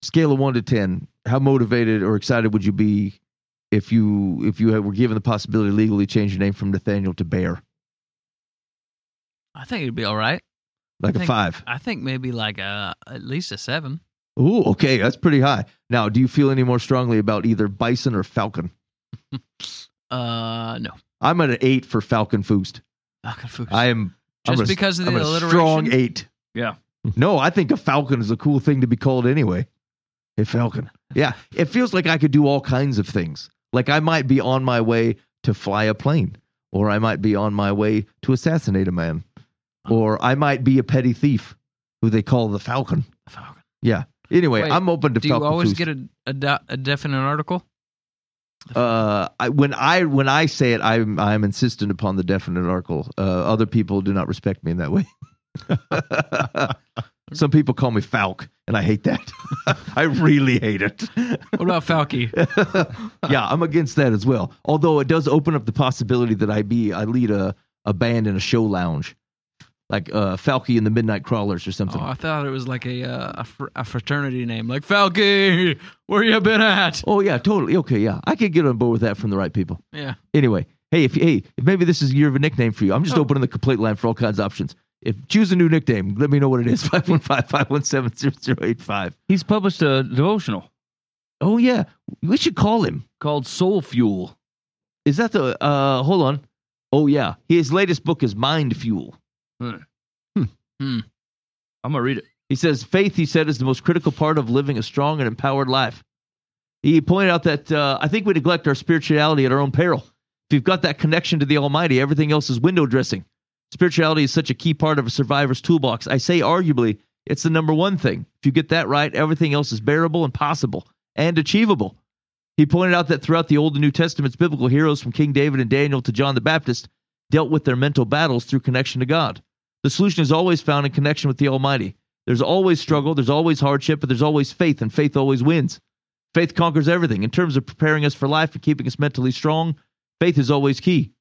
scale of one to ten, how motivated or excited would you be if you if you were given the possibility to legally change your name from Nathaniel to Bear, I think it'd be all right. like I a think- five? I think maybe like a at least a seven. Ooh, okay, that's pretty high. Now, do you feel any more strongly about either Bison or Falcon? Uh, no. I'm at an eight for Falcon Foost. Falcon Foost. I am Just I'm a- because of the I'm a alliteration. strong eight. Yeah. No, I think a Falcon is a cool thing to be called anyway. A Falcon. Yeah, it feels like I could do all kinds of things. Like I might be on my way to fly a plane, or I might be on my way to assassinate a man, or I might be a petty thief who they call the Falcon. Falcon. Yeah. Anyway, Wait, I'm open to Do you Falcon. always Foost. get a a, a definite article? Uh, I, when I when I say it, I'm I'm insistent upon the definite article. Uh, other people do not respect me in that way. Some people call me Falk, and I hate that. I really hate it. What about Falky? yeah, I'm against that as well. Although it does open up the possibility that I be I lead a, a band in a show lounge, like uh, Falky and the Midnight Crawlers or something. Oh, I thought it was like a uh, a, fr- a fraternity name, like Falky. Where you been at? oh yeah, totally. Okay, yeah, I could get on board with that from the right people. Yeah. Anyway, hey, if hey, if maybe this is year of a nickname for you, I'm just Oh. opening the complaint line for all kinds of options. If choose a new nickname, let me know what it is. 515-517-0085. He's published a devotional Oh yeah, we should call him. called Soul Fuel. Is that the? uh Hold on. Oh yeah, his latest book is Mind Fuel. Hmm. Hmm. I'm gonna read it. He says faith, he said, is the most critical part of living a strong and empowered life. He pointed out that uh, I think we neglect our spirituality at our own peril. If you've got that connection to the Almighty, everything else is window dressing. Spirituality is such a key part of a survivor's toolbox. I say, arguably, it's the number one thing. If you get that right, everything else is bearable and possible and achievable. He pointed out that throughout the Old and New Testaments, biblical heroes from King David and Daniel to John the Baptist dealt with their mental battles through connection to God. The solution is always found in connection with the Almighty. There's always struggle, there's always hardship, but there's always faith, and faith always wins. Faith conquers everything. In terms of preparing us for life and keeping us mentally strong, faith is always key.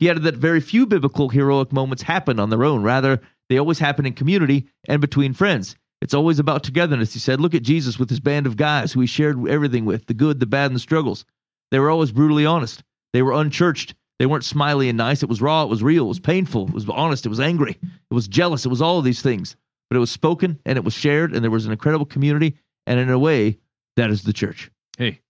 He added that very few biblical heroic moments happen on their own. Rather, they always happen in community and between friends. It's always about togetherness, he said. Look at Jesus with his band of guys who he shared everything with the good, the bad, and the struggles. They were always brutally honest. They were unchurched. They weren't smiley and nice. It was raw. It was real. It was painful. It was honest. It was angry. It was jealous. It was all of these things. But it was spoken and it was shared, and there was an incredible community. And in a way, that is the church. Hey,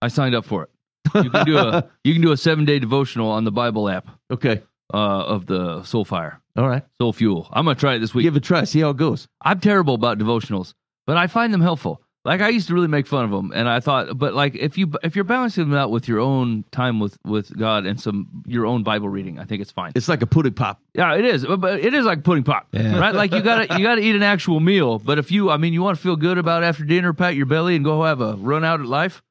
I signed up for it. You can do a you can do a seven day devotional on the Bible app Okay. uh, of the Soul Fire, All right. Soul Fuel. I'm gonna try it this week. Give it a try. See how it goes. I'm terrible about devotionals, but I find them helpful. Like I used to really make fun of them, and I thought, but like if you if you're balancing them out with your own time with with God and some your own Bible reading, I think it's fine. It's like a pudding pop. Yeah, it is, but- but it is like pudding pop, Yeah. right? Like you gotta you gotta eat an actual meal. But if you, I mean, you want to feel good about after dinner, pat your belly, and go have a run out at life.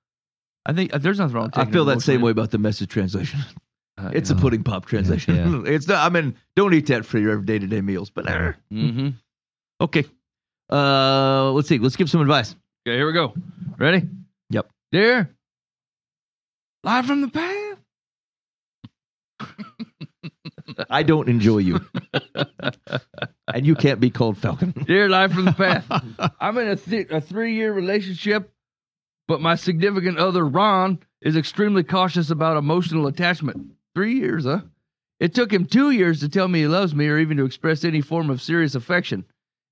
I think uh, there's nothing wrong. With I feel that same way about the message translation. Uh, It's a pudding pop translation. Yeah. it's not. I mean, don't eat that for your day to day meals. But uh, hmm okay. Uh, let's see. Let's give some advice. Okay, here we go. Ready? Yep. Dear, live from the path. I don't enjoy you, and you can't be called Falcon. Dear life from the path. I'm in a, th- a three year relationship, but my significant other, Ron, is extremely cautious about emotional attachment. Three years, huh? It took him two years to tell me he loves me or even to express any form of serious affection.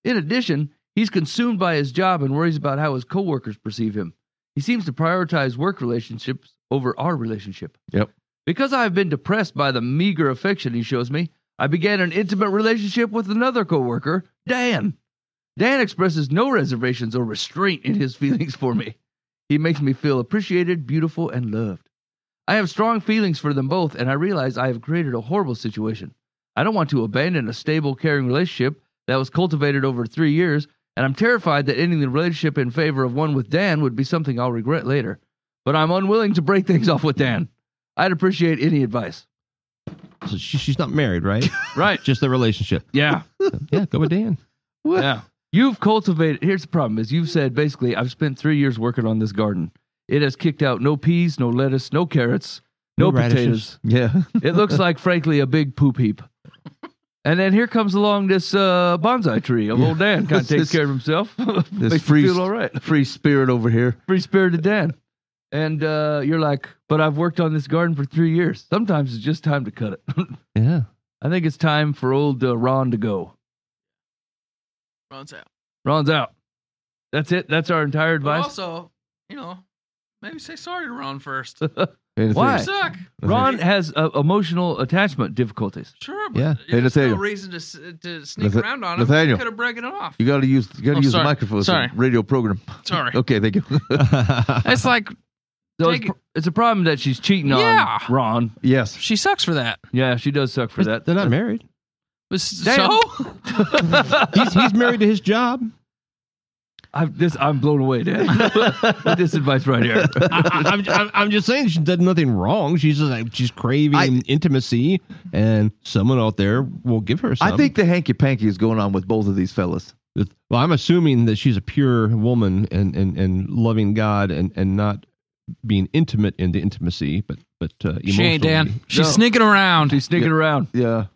In addition, he's consumed by his job and worries about how his coworkers perceive him. He seems to prioritize work relationships over our relationship. Yep. Because I have been depressed by the meager affection he shows me, I began an intimate relationship with another coworker, Dan. Dan expresses no reservations or restraint in his feelings for me. He makes me feel appreciated, beautiful, and loved. I have strong feelings for them both, and I realize I have created a horrible situation. I don't want to abandon a stable, caring relationship that was cultivated over three years, and I'm terrified that ending the relationship in favor of one with Dan would be something I'll regret later. But I'm unwilling to break things off with Dan. I'd appreciate any advice. So she, she's not married, right? Right. Just the relationship. Yeah. Yeah, go with Dan. Yeah. You've cultivated. Here's the problem: is you've said basically, I've spent three years working on this garden. It has kicked out no peas, no lettuce, no carrots, no, No potatoes. Yeah. It looks like, frankly, a big poop heap. And then here comes along this uh, bonsai tree of old Dan. Kind of takes This- care of himself. This free, feel all right. free spirit over here. Free spirited Dan. And uh, you're like, but I've worked on this garden for three years. Sometimes it's just time to cut it. Yeah. I think it's time for old uh, Ron to go. Runs out. Ron's out. That's it. That's our entire But advice. also, you know, maybe say sorry to Ron first. Why? You suck. Ron has uh, emotional attachment difficulties. Sure, but Yeah. Hey, there's no reason to to sneak Natha- around on him. Nathaniel. Could have breaking it off. You got to use. You got to Oh, use sorry. the microphone. It's a Sorry. radio program. Sorry. Okay, thank you. It's like So it's, pr- it's a problem that she's cheating Yeah. on Ron. yes. she sucks for that. Yeah, she does suck for that. They're not married. But s- Damn. So He's, he's married to his job. I'm, this, I'm blown away, Dan. With this advice right here. I, I'm, I'm, I'm just saying she did nothing wrong. She's just like she's craving I- intimacy, and someone out there will give her some. I think the hanky panky is going on with both of these fellas. Well, I'm assuming that she's a pure woman and and, and loving God and and not being intimate in the intimacy, but but uh, she ain't. Dan. She's No. sneaking around. She's sneaking around. Yeah.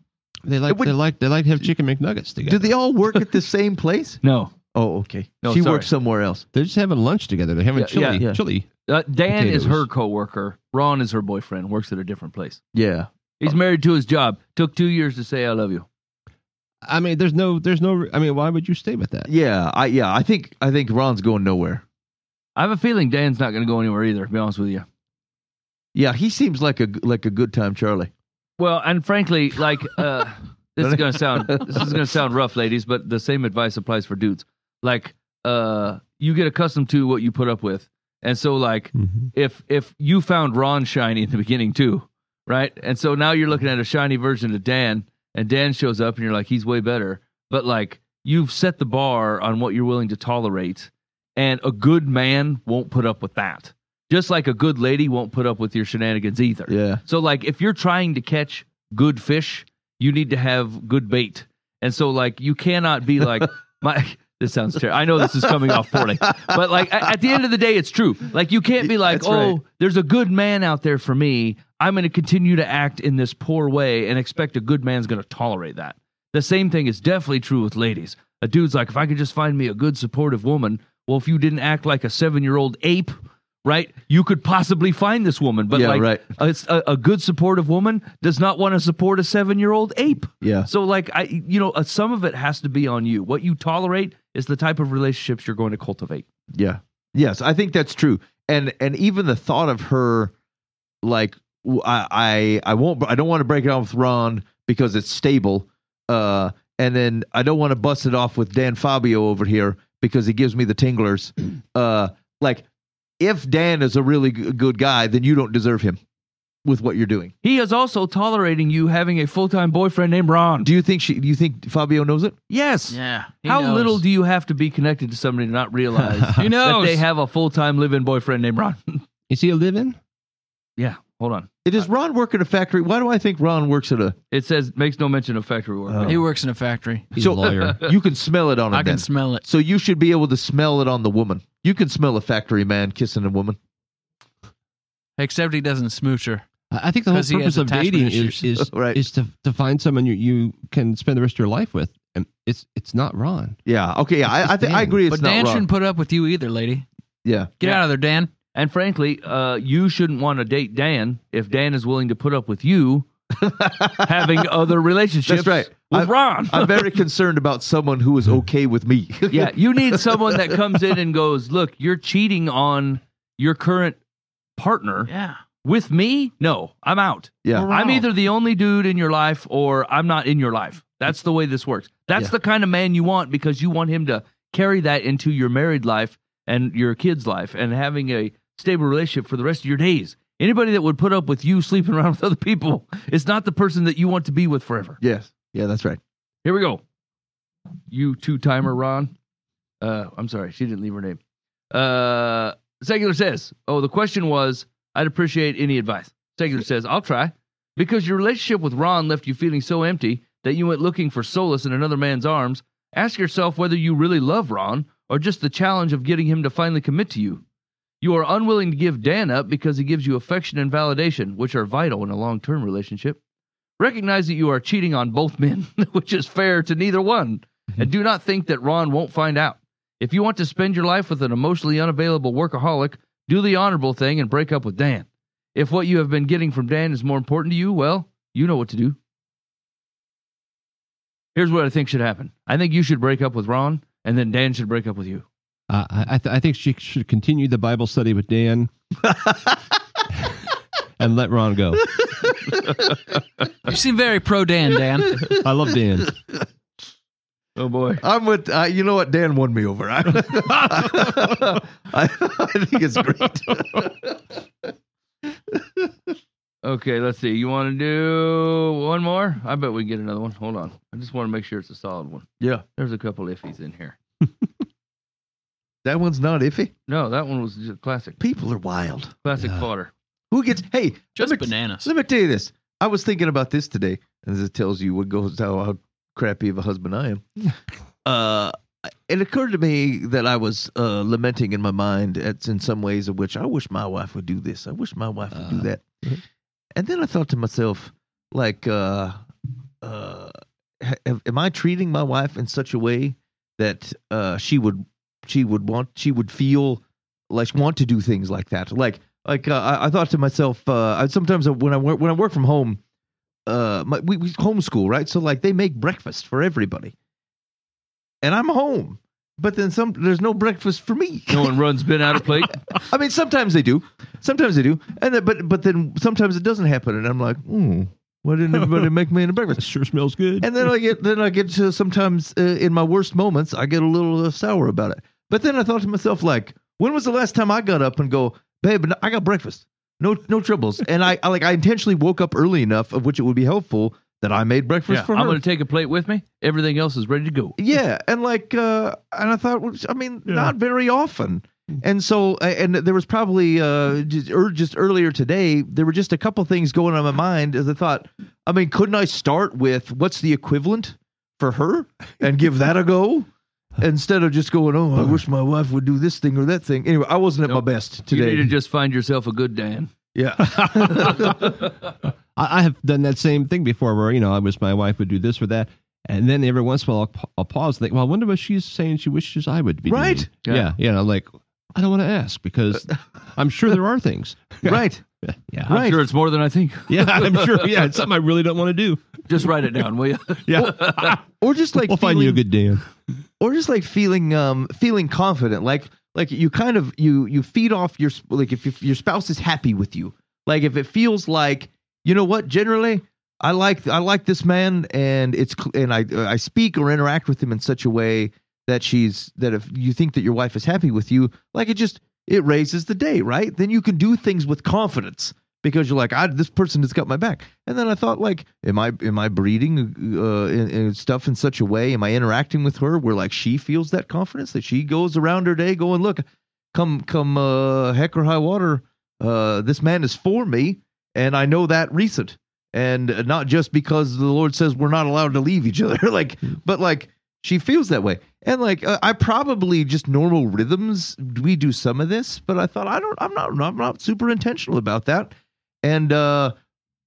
They like would- they like they like to have chicken McNuggets together. Do they all work at the same place? No. Oh, okay. No, she sorry. works somewhere else. They're just having lunch together. They're having Yeah, chili. yeah. Chili. Uh, Dan is Potatoes. her coworker. Ron is her boyfriend. Works at a different place. Yeah. He's married to his job. Took two years to say I love you. I mean, there's no there's no. I mean, why would you stay with that? Yeah. I yeah. I think I think Ron's going nowhere. I have a feeling Dan's not going to go anywhere either. To be honest with you. Yeah. He seems like a like a good time, Charlie. Well, and frankly, like uh, this is gonna sound this is gonna sound rough, ladies, but the same advice applies for dudes. Like, uh, you get accustomed to what you put up with, and so like Mhm. if if you found Ron shiny in the beginning too, right? And so now you're looking at a shiny version of Dan, and Dan shows up, and you're like, he's way better. But like you've set the bar on what you're willing to tolerate, and a good man won't put up with that. Just like a good lady won't put up with your shenanigans either. Yeah. So like if you're trying to catch good fish, you need to have good bait. And so like you cannot be like my this sounds terrible. I know this is coming off poorly. But like at the end of the day it's true. Like you can't be like, That's "Oh, right. there's a good man out there for me. I'm going to continue to act in this poor way and expect a good man's going to tolerate that." The same thing is definitely true with ladies. A dude's like, "If I could just find me a good supportive woman, well if you didn't act like a 7-year-old ape, right? You could possibly find this woman, but Yeah, like right. a, a, good supportive woman does not want to support a seven year old ape. Yeah. So, like, I, you know, uh, some of it has to be on you. What you tolerate is the type of relationships you're going to cultivate. Yeah. Yes, I think that's true. And and even the thought of her like I I, I won't I don't want to break it off with Ron because it's stable. Uh and then I don't want to bust it off with Dan Fabio over here because he gives me the tinglers. Uh, like if Dan is a really good guy, then you don't deserve him with what you're doing. He is also tolerating you having a full time boyfriend named Ron. Do you think she? Do you think Fabio knows it? yes. Yeah. he How knows. little do you have to be connected to somebody to not realize He knows. that they have a full time living boyfriend named Ron? Is he a live-in? yeah. Hold on. It is Ron work at a factory. Why do I think Ron works at a? It says makes no mention of factory work. Oh. He works in a factory. He's So- a lawyer. You can smell it on him. I can then. smell it. So you should be able to smell it on the woman. You can smell a factory man kissing a woman. Except he doesn't smooch her. I I think the whole 'Cause he purpose has of attachment dating issues. is is, Right. is to, to find someone you, you can spend the rest of your life with. And it's it's not Ron. Yeah. Okay. Yeah. I I, think I Dan. agree. It's but not Dan Ron. shouldn't put up with you either, lady. yeah. Get Yeah. out of there, Dan. And frankly, uh, you shouldn't want to date Dan if Dan is willing to put up with you having other relationships That's right. With I- Ron. I'm very concerned about someone who is okay with me. yeah, you need someone that comes in and goes, "Look, you're cheating on your current partner Yeah. with me. No, I'm out. Yeah. We're I'm either the only dude in your life or I'm not in your life. That's the way this works. That's Yeah. the kind of man you want because you want him to carry that into your married life and your kid's life and having a stable relationship for the rest of your days. Anybody that would put up with you sleeping around with other people is not the person that you want to be with forever. Yes. Yeah. That's right. Here we go. You two timer, Ron. Uh, I'm sorry, she didn't leave her name. Uh, Secular says, Oh, the question was, I'd appreciate any advice. Secular says, I'll try. Because your relationship with Ron left you feeling so empty that you went looking for solace in another man's arms. Ask yourself whether you really love Ron or just the challenge of getting him to finally commit to you. You are unwilling to give Dan up because he gives you affection and validation, which are vital in a long term relationship. Recognize that you are cheating on both men, which is fair to neither one, and do not think that Ron won't find out. If you want to spend your life with an emotionally unavailable workaholic, do the honorable thing and break up with Dan. If what you have been getting from Dan is more important to you, well, you know what to do. Here's what I think should happen I think you should break up with Ron, and then Dan should break up with you. Uh, I I, th- I think she should continue the Bible study with Dan and let Ron go. You seem very pro Dan, Dan. I love Dan. Oh, boy. I'm with. Uh, you know what? Dan won me over. I, I, I think it's great. Okay, let's see. You want to do one more? I bet we get another one. Hold on. I just want to make sure it's a solid one. yeah. There's a couple iffies in here. That one's not iffy. No, that one was just classic. People are wild. Classic Yeah. fodder. Who gets? Hey, Just let me, bananas. Let me tell you this. I was thinking about this today, and this tells you what goes how, how crappy of a husband I am. uh, it occurred to me that I was uh, lamenting in my mind at in some ways of which I wish my wife would do this. I wish my wife would do Uh, that. And then I thought to myself, like, uh, uh, am I treating my wife in such a way that uh, she would she would want she would feel like want to do things like that? Like like uh, I, I thought to myself, uh, I, sometimes when I work when I work from home, uh, my, we, we homeschool right, so like they make breakfast for everybody, and I'm home. But then some, there's no breakfast for me. No one runs bin out of plate. I mean, sometimes they do, sometimes they do, and then, but but then sometimes it doesn't happen, and I'm like, hmm, why didn't everybody make me a breakfast? This sure smells good. And then I get then I get to sometimes uh, in my worst moments I get a little uh, sour about it. But then I thought to myself like, when was the last time I got up and go, babe, I got breakfast, no no troubles, and I, I like I intentionally woke up early enough of which it would be helpful that I made breakfast Yeah, for I'm her. going to take a plate with me. Everything else is ready to go. Yeah, and like, uh, and I thought, well, I mean, not very often. And so, uh, and there was probably uh, just, or just earlier today, there were just a couple things going on in my mind as I thought, I mean, couldn't I start with what's the equivalent for her and give that a go instead of just going, oh, I wish my wife would do this thing or that thing. Anyway, I wasn't at Nope. my best today. You today. need to just find yourself a good Dan. yeah, I, I have done that same thing before where, you know, I wish my wife would do this or that. And then every once in a while, I'll, I'll pause and think, well, I wonder what she's saying she wishes I would be Right. doing. Yeah. Yeah. Yeah. And I'm like, I don't want to ask because I'm sure there are things. right. Yeah. I'm Right. sure it's more than I think. Yeah. I'm sure. Yeah. It's something I really don't want to do. Just write it down, will you? Yeah. Or just like we'll find you a good Dan. or just like feeling um feeling confident like like you kind of you you feed off your like if, if your spouse is happy with you like if it feels like you know what generally i like i like this man and it's and i i speak or interact with him in such a way that she's that if you think that your wife is happy with you, like it just it raises the day, right? Then you can do things with confidence because you're like, I, this person has got my back. And then I thought, like, am I am I breeding uh, in stuff in such a way? Am I interacting with her where like she feels that confidence that she goes around her day going, look, come come uh, heck or high water, uh, this man is for me, and I know that recent, and not just because the Lord says we're not allowed to leave each other, like, but like she feels that way, and like uh, I probably just normal rhythms. We do some of this, but I thought I don't. I'm not. I'm not super intentional about that, and uh,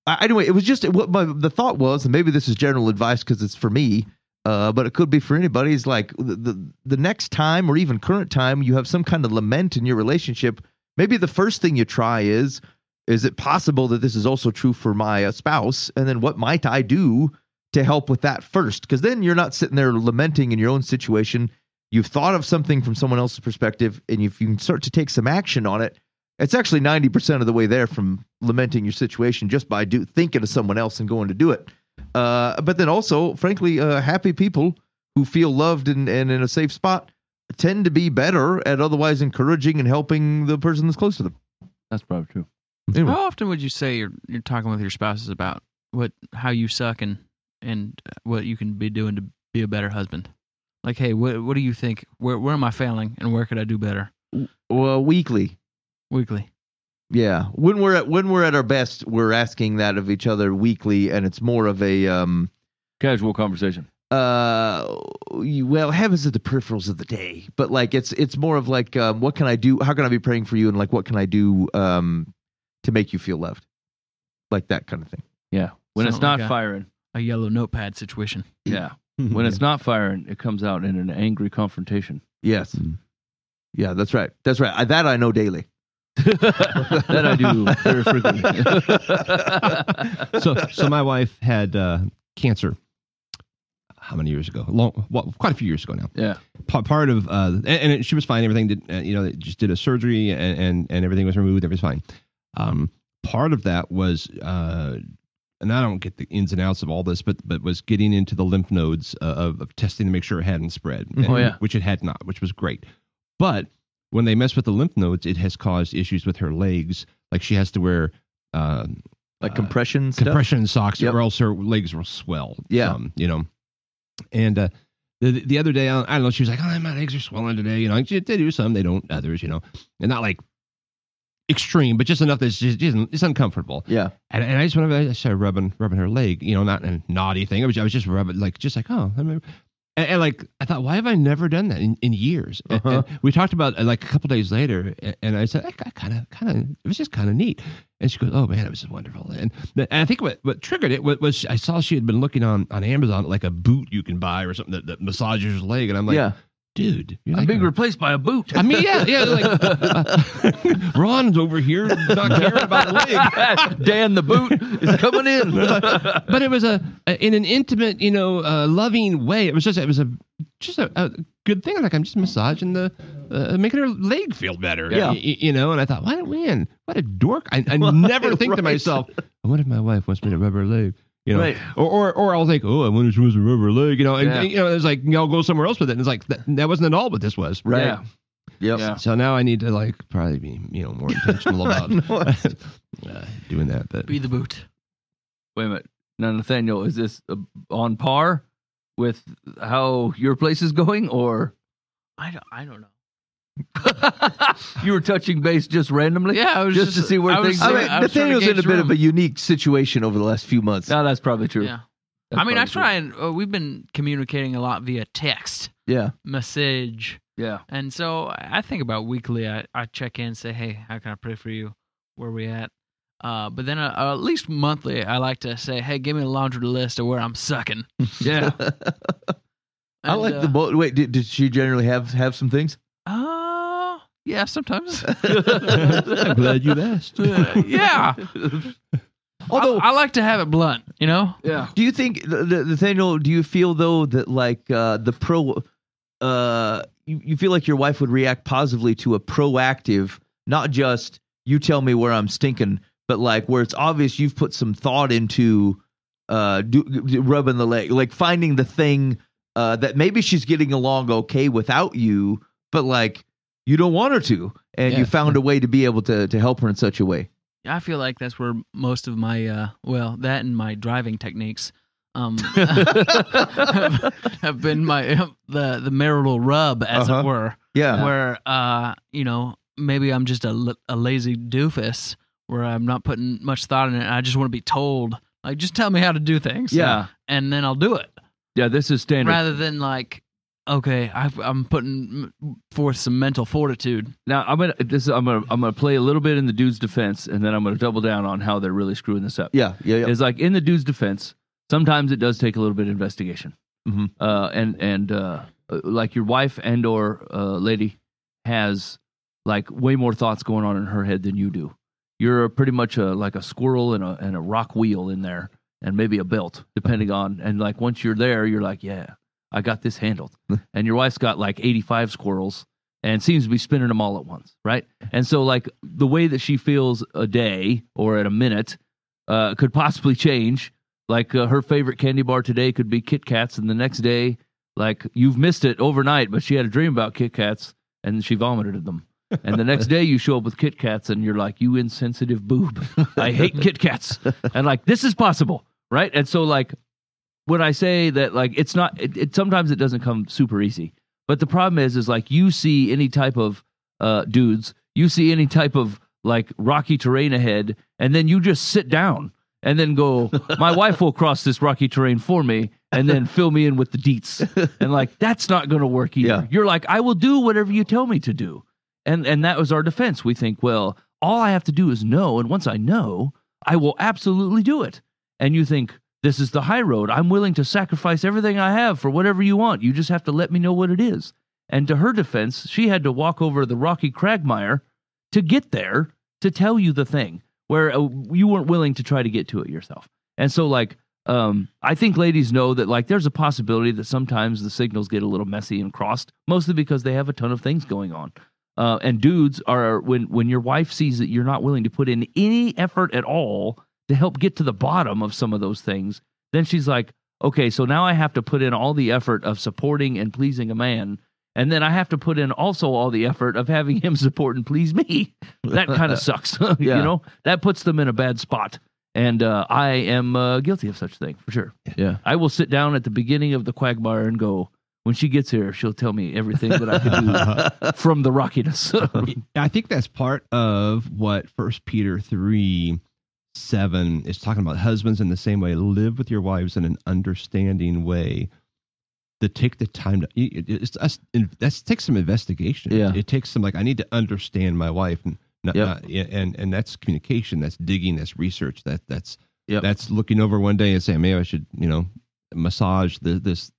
I- anyway, it was just what my the thought was, and maybe this is general advice because it's for me. Uh, but it could be for anybody. Is like the, the the next time or even current time you have some kind of lament in your relationship. Maybe the first thing you try is, is it possible that this is also true for my uh, spouse? And then what might I do to help with that first? Because then you're not sitting there lamenting in your own situation. You've thought of something from someone else's perspective, and if you can start to take some action on it, it's actually ninety percent of the way there from lamenting your situation just by do thinking of someone else and going to do it. Uh, but then also, frankly, uh, happy people who feel loved and, and in a safe spot tend to be better at otherwise encouraging and helping the person that's close to them. That's probably true. Anyway. How often would you say you're you're talking with your spouses about what how you suck and and what you can be doing to be a better husband? Like, hey, what what do you think? Where where am I failing, and where could I do better? Well, weekly. Weekly. Yeah, when we're at when we're at our best, we're asking that of each other weekly, and it's more of a um, Casual conversation. uh, you- well, heaven's at the peripherals of the day, but like it's it's more of like um, what can I do? How can I be praying for you? And like what can I do um, to make you feel loved? Like that kind of thing. Yeah. When it's not like firing. A yellow notepad situation. Yeah. When it's not firing, it comes out in an angry confrontation. Yes. Yeah, that's right. That's right. I, that I know daily. that I do very frequently. so so my wife had uh, cancer. How many years ago? Long, well, quite a few years ago now. yeah. Pa- part of uh, and, and it, she was fine. Everything did, uh, you know, they just did a surgery and, and and everything was removed. Everything's fine. Um, part of that was, uh, and I don't get the ins and outs of all this, but but was getting into the lymph nodes uh, of, of testing to make sure it hadn't spread. Oh, yeah. which it had not, which was great. But when they mess with the lymph nodes, it has caused issues with her legs. Like she has to wear. Uh, Like uh, compression stuff. compression socks Yep. or else her legs will swell. Yeah. some, you know. And uh, the the other day, I don't, know. She was like, "Oh, my legs are swelling today." You know, they do some, they don't others. You know, and not like extreme, but just enough that just, just it's uncomfortable. Yeah. And, and I just went over, I started rubbing rubbing her leg. You know, not a naughty thing. I was I was just rubbing like just like oh, let me. And, and like I thought, why have I never done that in, in years? Uh-huh. and we talked about like a couple days later, and I said, I kind of, kind of, it was just kind of neat. And she goes, "Oh man, it was just wonderful." And, and I think what, what triggered it was, was I saw she had been looking on on Amazon at like a boot you can buy or something that, that massages your leg, and I'm like, yeah. Dude, you're I'm being replaced by a boot. I mean, yeah, yeah. Like uh, Ron's over here not caring about the leg. Dan the boot is coming in. but it was a, in an intimate, you know, uh, loving way. It was just it was a just a, a good thing. Like I'm just massaging the, uh, making her leg feel better. Yeah. y- y- you know. And I thought, why man, what a dork! I, I never think to Right. myself, what if my wife wants me to rub her leg? You know, Right. or, or or I'll think, oh, I wonder if she wants to rub her leg. You know, and, Yeah. you know, it's like you know, I'll go somewhere else with it. And it's like that, that wasn't at all what this was. Right. Yeah. Yep. Yeah. So now I need to like probably be you know more intentional about uh, doing that. But Be the boot. Wait a minute. Now, Nathaniel, is this uh, on par with how your place is going, or I don't. I don't know. You were touching base just randomly? Yeah, I was just, to see where I was things. I sorry, mean, I was trying to Nathaniel's in a gauge bit of a unique situation over the last few months. No, that's probably true. Yeah. That's I mean, I probably try and uh, we've been communicating a lot via text, Yeah. message. Yeah. and so I think about weekly. I, I check in, say, hey, how can I pray for you? Where we at? Uh, but then uh, at least monthly, I like to say, hey, give me a laundry list of where I'm sucking. Yeah. I And, like uh, the boat. Wait, did, did she generally have have some things? Yeah, sometimes. I'm glad you asked. Uh, yeah. Although, I, I like to have it blunt, you know? yeah. do you think the, the, Nathaniel? Do you feel though that like uh, the pro, uh, you, you feel like your wife would react positively to a proactive, not just you tell me where I'm stinking, but like where it's obvious you've put some thought into uh, do, do- rubbing the leg, like finding the thing uh, that maybe she's getting along okay without you, but like you don't want her to, and Yeah. you found a way to be able to to help her in such a way. I feel like that's where most of my uh well, that and my driving techniques um have been my the the marital rub as Uh-huh. it were. Yeah, Where uh you know, maybe I'm just a, a lazy doofus where I'm not putting much thought in it. I just want to be told like just tell me how to do things. Yeah. And then I'll do it Yeah, this is standard. rather than like okay, I've, I'm putting forth some mental fortitude. Now I'm gonna this I'm gonna I'm gonna play a little bit in the dude's defense, and then I'm gonna double down on how they're really screwing this up. yeah, yeah, yeah. Is like in the dude's defense, sometimes it does take a little bit of investigation, Mhm. uh, and and uh, uh, like your wife and or uh, lady has like way more thoughts going on in her head than you do. You're pretty much a like a squirrel and a and a rock wheel in there, and maybe a belt, depending on. And like once you're there, you're like, yeah, I got this handled. and your wife's got like 85 squirrels and seems to be spinning them all at once, right? And so like the way that she feels a day or at a minute uh, could possibly change. Like uh, her favorite candy bar today could be Kit Kats, and the next day, like you've missed it overnight, but she had a dream about Kit Kats and she vomited them. And the next day, you show up with Kit Kats, and you're like, "You insensitive boob! I hate Kit Kats." And like, this is possible, right? And so, like, when I say that, like, it's not. It, it sometimes it doesn't come super easy, but the problem is, is like you see any type of uh, dudes, you see any type of like rocky terrain ahead, and then you just sit down and then go, "My wife will cross this rocky terrain for me," and then fill me in with the deets. And like, that's not going to work either. Yeah. You're like, I will do whatever you tell me to do. And and that was our defense. We think, well, all I have to do is know, and once I know, I will absolutely do it. And you think, this is the high road. I'm willing to sacrifice everything I have for whatever you want. You just have to let me know what it is. And to her defense, she had to walk over the rocky cragmire to get there to tell you the thing where uh, you weren't willing to try to get to it yourself. And so, like, um, I think ladies know that, like, there's a possibility that sometimes the signals get a little messy and crossed, mostly because they have a ton of things going on. Uh, and dudes are when when your wife sees that you're not willing to put in any effort at all to help get to the bottom of some of those things, then she's like, okay, so now I have to put in all the effort of supporting and pleasing a man. And then I have to put in also all the effort of having him support and please me. That kind of sucks. you know, that puts them in a bad spot. And uh, I am uh, guilty of such a thing for sure. yeah. I will sit down at the beginning of the quagmire and go, when she gets here, she'll tell me everything that I can do from the rockiness. I think that's part of what First Peter three seven is talking about. Husbands, in the same way, live with your wives in an understanding way. To take the time to, it- it's that's that takes some investigation. Yeah. it takes some like I need to understand my wife, and not, Yep. not- and and that's communication, that's digging, that's research, that that's Yep. that's looking over one day and saying maybe I should you know massage the, this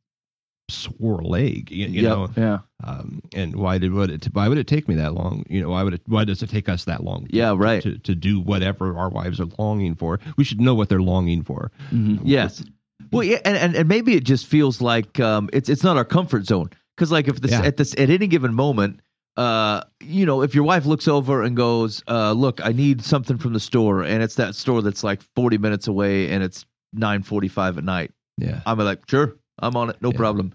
sore leg, you, you Yep. know, yeah. um, and why did what it why would it take me that long you know why would it why does it take us that long Yeah, right. to, to do whatever our wives are longing for we should know what they're longing for Mhm. Yes. Well, yeah, and, and, and maybe it just feels like um, it's it's not our comfort zone because like if this Yeah. at this at any given moment, uh, you know, if your wife looks over and goes, uh, "Look, I need something from the store," and it's that store that's like forty minutes away, and it's nine forty five at night, yeah I'm like, "Sure, I'm on it, no Yeah. problem."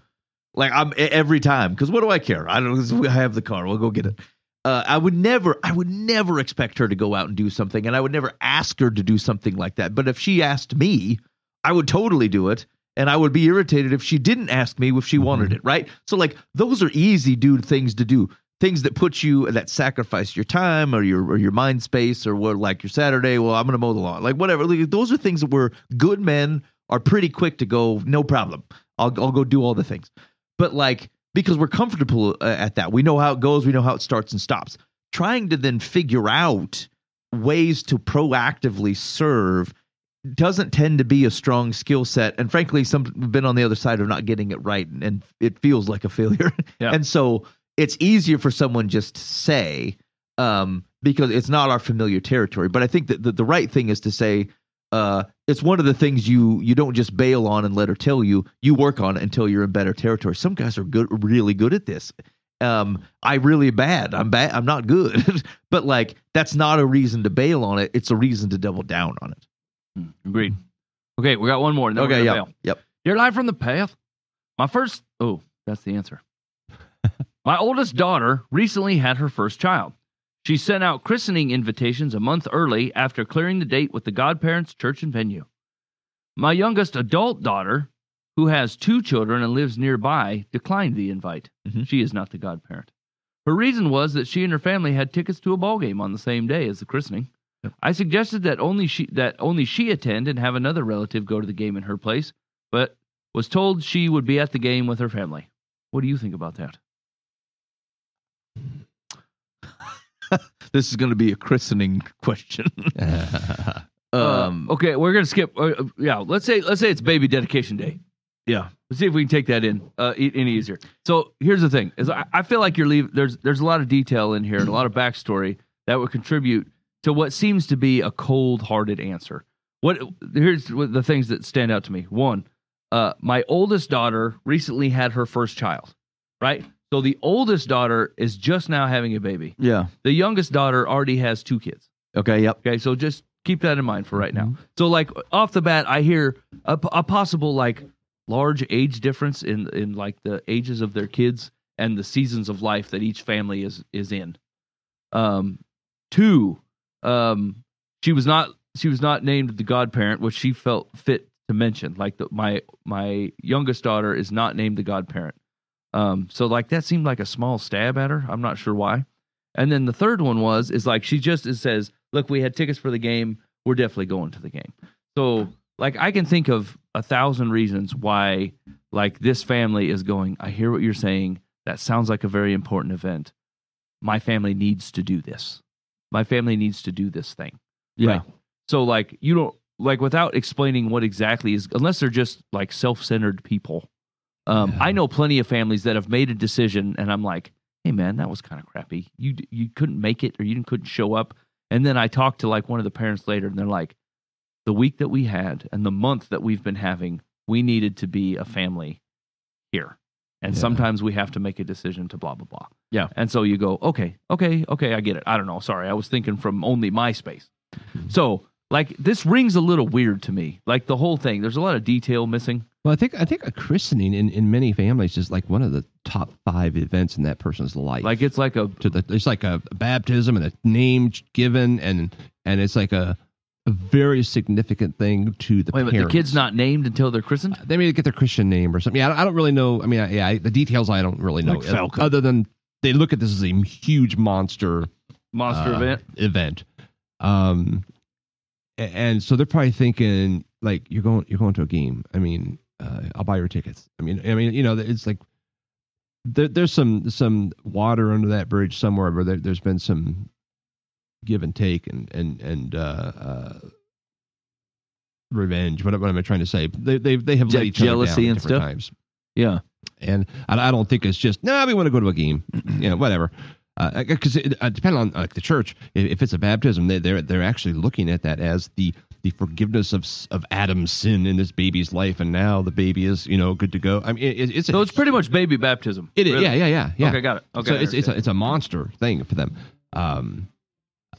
Like I'm every time because what do I care? I don't. I have the car. We'll go get it. Uh, I would never, I would never expect her to go out and do something, and I would never ask her to do something like that. But if she asked me, I would totally do it, and I would be irritated if she didn't ask me if she wanted it. Right? So like those are easy, dude, things to do. Things that put you that sacrifice your time or your or your mind space or what like your Saturday. Well, I'm gonna mow the lawn, like whatever. Like, those are things that we're good men are pretty quick to go. No problem. I'll I'll go do all the things. But like because we're comfortable uh, at that, we know how it goes. We know how it starts and stops. Trying to then figure out ways to proactively serve doesn't tend to be a strong skill set and frankly some we've been on the other side of not getting it right and, and it feels like a failure Yeah. and so it's easier for someone just to say um, because it's not our familiar territory but i think that the, the right thing is to say uh, it's one of the things you you don't just bail on and let her tell you. You work on it until you're in better territory. Some guys are good really good at this. Um i really bad. I'm bad. I'm not good. But like that's not a reason to bail on it. It's a reason to double down on it. Agreed. Okay, we got one more. And then we're okay yeah yep Dear Live from the Path, my first Oh, that's the answer. My oldest daughter recently had her first child. She sent out christening invitations a month early after clearing the date with the godparents, church, and venue. My youngest adult daughter, who has two children and lives nearby, declined the invite. Mhm. She is not the godparent. Her reason was that she and her family had tickets to a ball game on the same day as the christening. I suggested that only she that only she attend and have another relative go to the game in her place, but was told she would be at the game with her family. What do you think about that? This is going to be a christening question. um, Uh, okay, we're gonna skip. Uh, uh, yeah, let's say let's say it's baby dedication day. yeah. Let's see if we can take that in uh, any easier. So here's the thing: is I, I feel like you're leaving. There's there's a lot of detail in here and a lot of backstory that would contribute to what seems to be a cold-hearted answer. What here's the things that stand out to me. One, uh, my oldest daughter recently had her first child. Right. So the oldest daughter is just now having a baby. Yeah. The youngest daughter already has two kids. Okay. Yep. Okay, so just keep that in mind for right now. So, like off the bat, I hear a, a possible like large age difference in in like the ages of their kids and the seasons of life that each family is is in. Um, two, um, she was not she was not named the godparent, which she felt fit to mention. Like the, my my youngest daughter is not named the godparent. Um, so like that seemed like a small stab at her. I'm not sure why. And then the third one was is like she just it says, "Look, we had tickets for the game. We're definitely going to the game." So like I can think of a thousand reasons why like this family is going. I hear what you're saying. That sounds like a very important event. My family needs to do this. My family needs to do this thing. Yeah. Right. So like you don't like without explaining what exactly is unless they're just like self-centered people. Um, Yeah. I know plenty of families that have made a decision, and I'm like, "Hey, man, that was kind of crappy. You you couldn't make it, or you couldn't show up." And then I talked to like one of the parents later, and they're like, "The week that we had, and the month that we've been having, we needed to be a family here, and Yeah. sometimes we have to make a decision to blah blah blah." Yeah. And so you go, "Okay, okay, okay, I get it. I don't know. Sorry, I was thinking from only my space." So like this rings a little weird to me. Like the whole thing, there's a lot of detail missing. Well, I think I think a christening in, in many families is like one of the top five events in that person's life. Like it's like a to the it's like a baptism and a name given and and it's like a, a very significant thing to the wait a minute, parents. the kid's not named until they're christened. They may get their Christian name or something. Yeah, I don't, I don't really know. I mean, I, yeah, I, the details I don't really know. Like Falcon. Other than they look at this as a huge monster Monster uh, event. event. Um, a- and so they're probably thinking like you're going you're going to a game. I mean, uh, I'll buy your tickets. I mean, I mean, you know, it's like there, there's some some water under that bridge somewhere where there, there's been some give and take and and and uh, uh, revenge. What, what am I trying to say? They they they have let Je- each other jealousy and stuff? times. Yeah. And I, I don't think it's just no. we want to go to a game. you know, whatever. Because uh, uh, depending on like the church, if, it's a baptism, they, they're they're actually looking at that as the the forgiveness of of Adam's sin in this baby's life, and now the baby is you know good to go. I mean, it, it's a, So it's pretty much baby baptism. it is Really? yeah yeah yeah yeah. Okay, got it. Okay, so it's it's a, it's a monster thing for them. Um,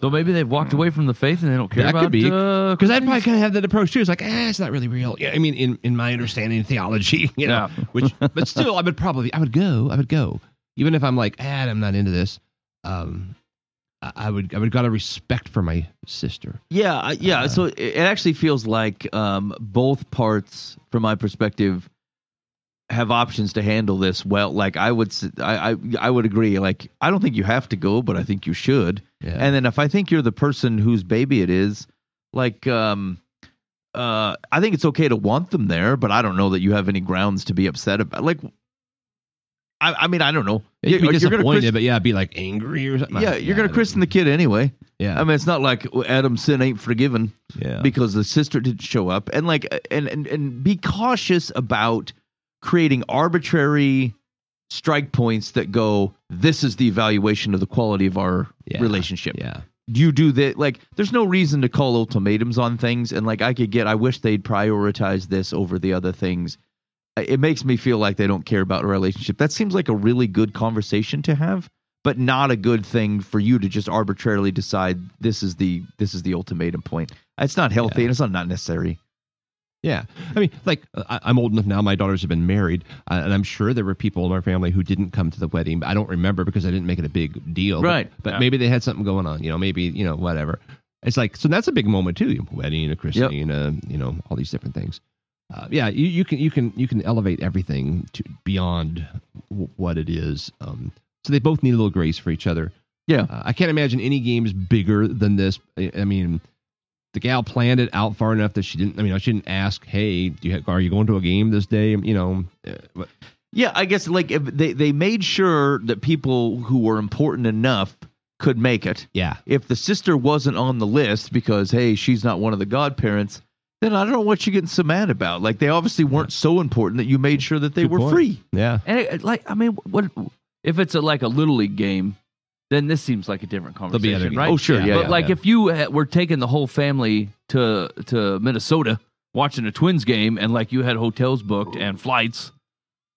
so maybe they've walked away from the faith and they don't care That about. could be. uh, because I'd probably kind of have that approach too. It's like, ah, it's not really real. Yeah, I mean, in, in my understanding of theology, you know, Yeah. which, but still, I would probably, I would go, I would go, even if I'm like, ah, I'm not into this. Um, I, I would, I would got a respect for my sister. Yeah, I- yeah. Uh, so it it actually feels like um, both parts, from my perspective, have options to handle this well. Like I would, s- I, I, I would agree. Like I don't think you have to go, but I think you should. Yeah. And then if I think you're the person whose baby it is, like, um, uh, I think it's okay to want them there, but I don't know that you have any grounds to be upset about. Like, I, I mean, I don't know. You'd be You're- you're gonna disappointed, but yeah, be like angry or something. yeah, you're gonna christen the kid anyway. Yeah, I mean, it's not like Adam's sin ain't forgiven yeah. because the sister didn't show up and like and and, and be cautious about creating arbitrary strike points that go this is the evaluation of the quality of our Yeah. relationship yeah. you do that like there's no reason to call ultimatums on things and like i could get i wish they'd prioritize this over the other things it makes me feel like they don't care about a relationship that seems like a really good conversation to have but not a good thing for you to just arbitrarily decide this is the this is the ultimatum point it's not healthy Yeah. and it's not, not necessary Yeah, I mean, like I, I'm old enough now. My daughters have been married, uh, and I'm sure there were people in our family who didn't come to the wedding. But I don't remember because I didn't make it a big deal. Right. But, Yeah. maybe they had something going on. You know, maybe you know whatever. It's like so that's a big moment too. Wedding, a christening, uh, you know, all these different things. Uh, yeah, you, you can you can you can elevate everything to beyond w- what it is. Um, so they both need a little grace for each other. Yeah. Uh, I can't imagine any games bigger than this. I I mean, the gal planned it out far enough that she didn't. I mean, she didn't ask, "Hey, do you have, are you going to a game this day?" You know, uh, but- Yeah, I guess like if they they made sure that people who were important enough could make it. yeah, If the sister wasn't on the list because hey, she's not one of the godparents, then I don't know what you're getting so mad about. Like they obviously weren't so important that you made sure that they Good were point. free. yeah, And it, like, I mean, what if it's a like a little league game? Then this seems like a different There'll be conversation, right? Oh, sure, yeah, but yeah, like yeah. if you ha- were taking the whole family to to Minnesota watching a Twins game, and like you had hotels booked and flights,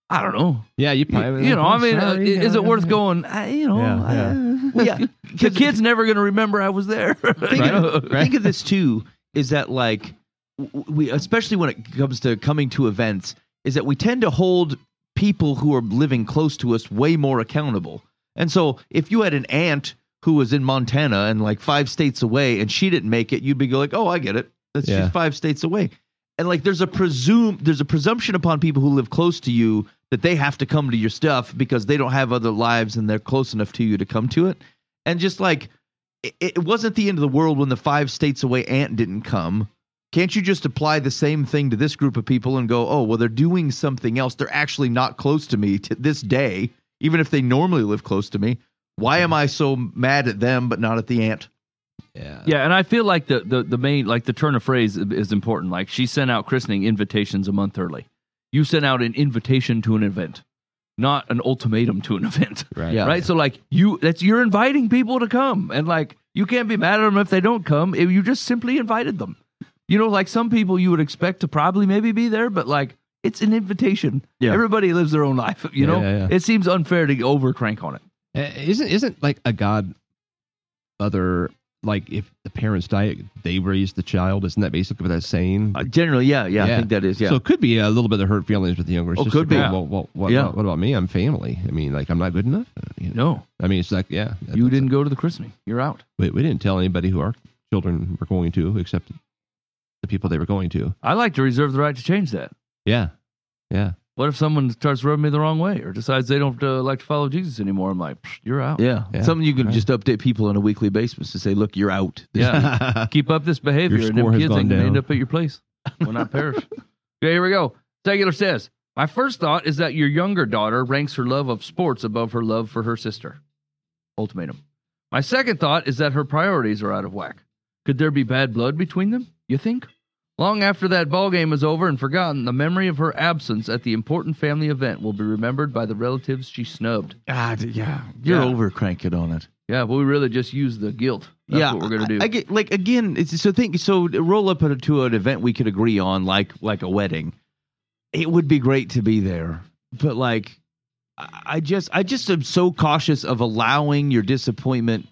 I don't know. yeah. You, You, probably, you know, I mean, uh, is it worth going? I, you know, Yeah, yeah. I- Well, yeah, the kid's never going to remember I was there. think, you know? of, think of this too is that like w- we especially when it comes to coming to events is that we tend to hold people who are living close to us way more accountable and so if you had an aunt who was in montana and like five states away and she didn't make it you'd be like oh i get it that's Yeah. she's five states away and like there's a presume there's a presumption upon people who live close to you that they have to come to your stuff because they don't have other lives and they're close enough to you to come to it and just like it, it wasn't the end of the world when the five states away aunt didn't come. Can't you just apply the same thing to this group of people and go, oh, well, they're doing something else. They're actually not close to me to this day, even if they normally live close to me. Why am mm. I so mad at them but not at the aunt? Yeah, Yeah, and I feel like the, the the main like the turn of phrase is- is important. Like she sent out christening invitations a month early. You sent out an invitation to an event, not an ultimatum to an event. right. Yeah. Right? So like you that's you're inviting people to come and like you can't be mad at them if they don't come. You just simply invited them. You know, like some people you would expect to probably maybe be there, but like it's an invitation. Yeah. Everybody lives their own life, you Yeah, know? yeah, yeah. It seems unfair to over crank on it. Uh, Isn't isn't like a god other like if the parents die, they raise the child? Isn't that basically what that's saying? Uh, generally, yeah, yeah, I think that is, yeah. So it could be a little bit of hurt feelings with the younger Oh, sister. could be. Well, well, well, what, Yeah. about, what about me? I'm family. I mean, like I'm not good enough. Uh, you know? No. I mean, it's like yeah, that- You didn't go to the christening. You're out. We, we didn't tell anybody who our children were going to, except the people they were going to. I like to reserve the right to change that. Yeah, yeah. What if someone starts rubbing me the wrong way or decides they don't uh, like to follow Jesus anymore? I'm like, "Psh, you're out. yeah. Yeah. Something you can Right. just update people on a weekly basis to say, look, you're out. Yeah. Keep up this behavior, Your and them has kids gone ain't gonna end up at your place. Will not perish. okay, here we go. Secular says, My first thought is that your younger daughter ranks her love of sports above her love for her sister. Ultimatum. My second thought is that her priorities are out of whack. Could there be bad blood between them, you think? Long after that ball game is over and forgotten, the memory of her absence at the important family event will be remembered by the relatives she snubbed. Ah, d- yeah. You're Yeah. over cranking it on it. Yeah, but we really just use the guilt. That's yeah, what we're gonna do. I, I get like again. It's so think so. Roll up at- to an event we could agree on, like like a wedding. It would be great to be there, but like, I I just I just am so cautious of allowing your disappointment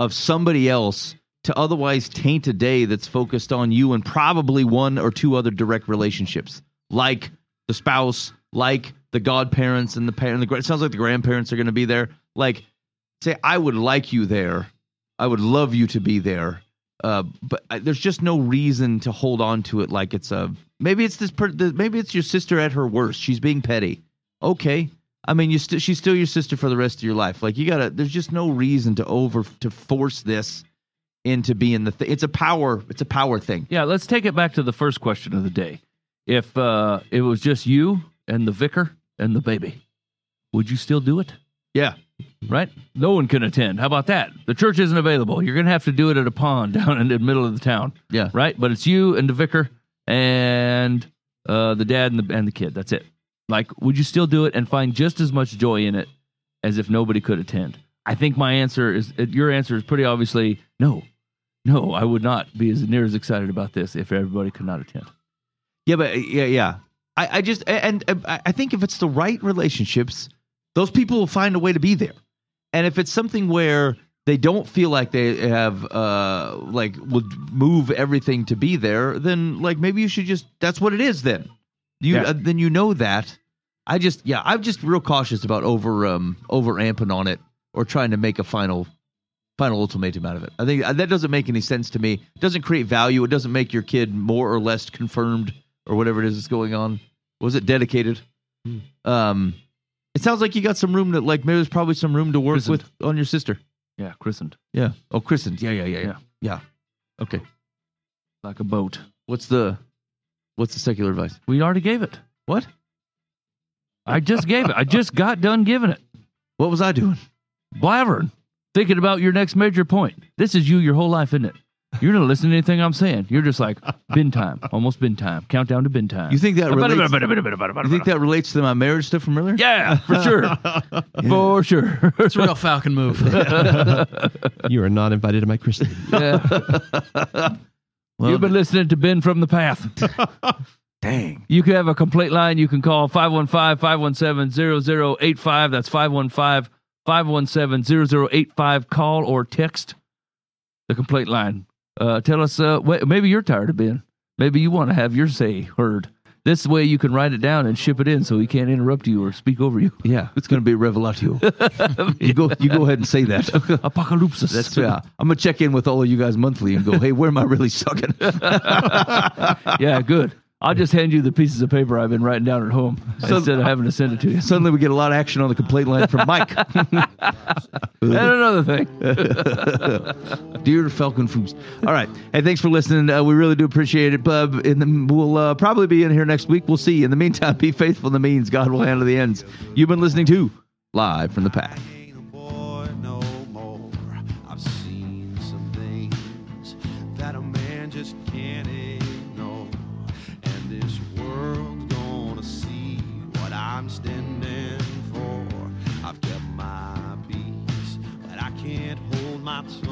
of somebody else to otherwise taint a day that's focused on you and probably one or two other direct relationships, like the spouse, like the godparents and the parent. It sounds like the grandparents are going to be there. Like, say, I would like you there. I would love you to be there. Uh, but I, there's just no reason to hold on to it like it's a maybe it's this per, the, maybe it's your sister at her worst. She's being petty. Okay, I mean you st- she's still your sister for the rest of your life. Like you gotta. There's just no reason to over to force this into being the. Th- it's a power. It's a power thing. Yeah, let's take it back to the first question of the day. If uh, it was just you and the vicar and the baby, would you still do it? Yeah. Right? No one can attend. How about that? The church isn't available. You're going to have to do it at a pond down in the middle of the town. Yeah. Right? But it's you and the vicar and uh, the dad and the, and the kid. That's it. Like, would you still do it and find just as much joy in it as if nobody could attend? I think my answer is, your answer is pretty obviously no. No, I would not be as near as excited about this if everybody could not attend. Yeah, but yeah, yeah. I, I just and, and I I think if it's the right relationships, those people will find a way to be there. And if it's something where they don't feel like they have uh like would move everything to be there, then like maybe you should just that's what it is then. You Yeah. uh, then you know that. I just yeah, I'm just real cautious about over um over amping on it or trying to make a final final ultimatum out of it. I think uh, that doesn't make any sense to me. It doesn't create value. It doesn't make your kid more or less confirmed or whatever it is that's going on. Was it dedicated? Um, it sounds like you got some room to like. Maybe there's probably some room to work Christened. with on your sister. Yeah, christened Yeah. Oh, christened. Yeah, yeah, yeah, yeah, Yeah. Okay. like a boat. What's the what's the secular advice? We already gave it. What? I just gave it. I just got done giving it. What was I doing? Blavering. Thinking about your next major point. This is you your whole life, isn't it? You're not listening to anything I'm saying. You're just like bin time, almost bin time. Countdown to bin time. You think that relates? You think that relates to my marriage stuff from earlier? Yeah, for sure. For sure. It's a real Falcon move. You are not invited to my christening. Yeah. Well, You've been listening to Ben from the Path. dang. You can have a complaint line. You can call 515 517 0085. That's 515 517 0085. Call or text the complaint line. Uh, tell us, uh, wh- maybe you're tired of being Maybe you want to have your say heard. This way you can write it down and ship it in so he can't interrupt you or speak over you. Yeah, it's gonna be a revelatio. you go. You go ahead and say that. Apocalypse. That's yeah. I'm gonna check in with all of you guys monthly and go, hey, where am I really sucking? yeah, good. I'll just hand you the pieces of paper I've been writing down at home instead of having to send it to you. Suddenly we get a lot of action on the complaint line from Mike. And another thing. Dear Falcon Foods. All right. Hey, thanks for listening. Uh, we really do appreciate it, bub. And we'll uh, probably be in here next week. We'll see. In the meantime, be faithful in the means. God will handle the ends. You've been listening to Live from the Path. Hold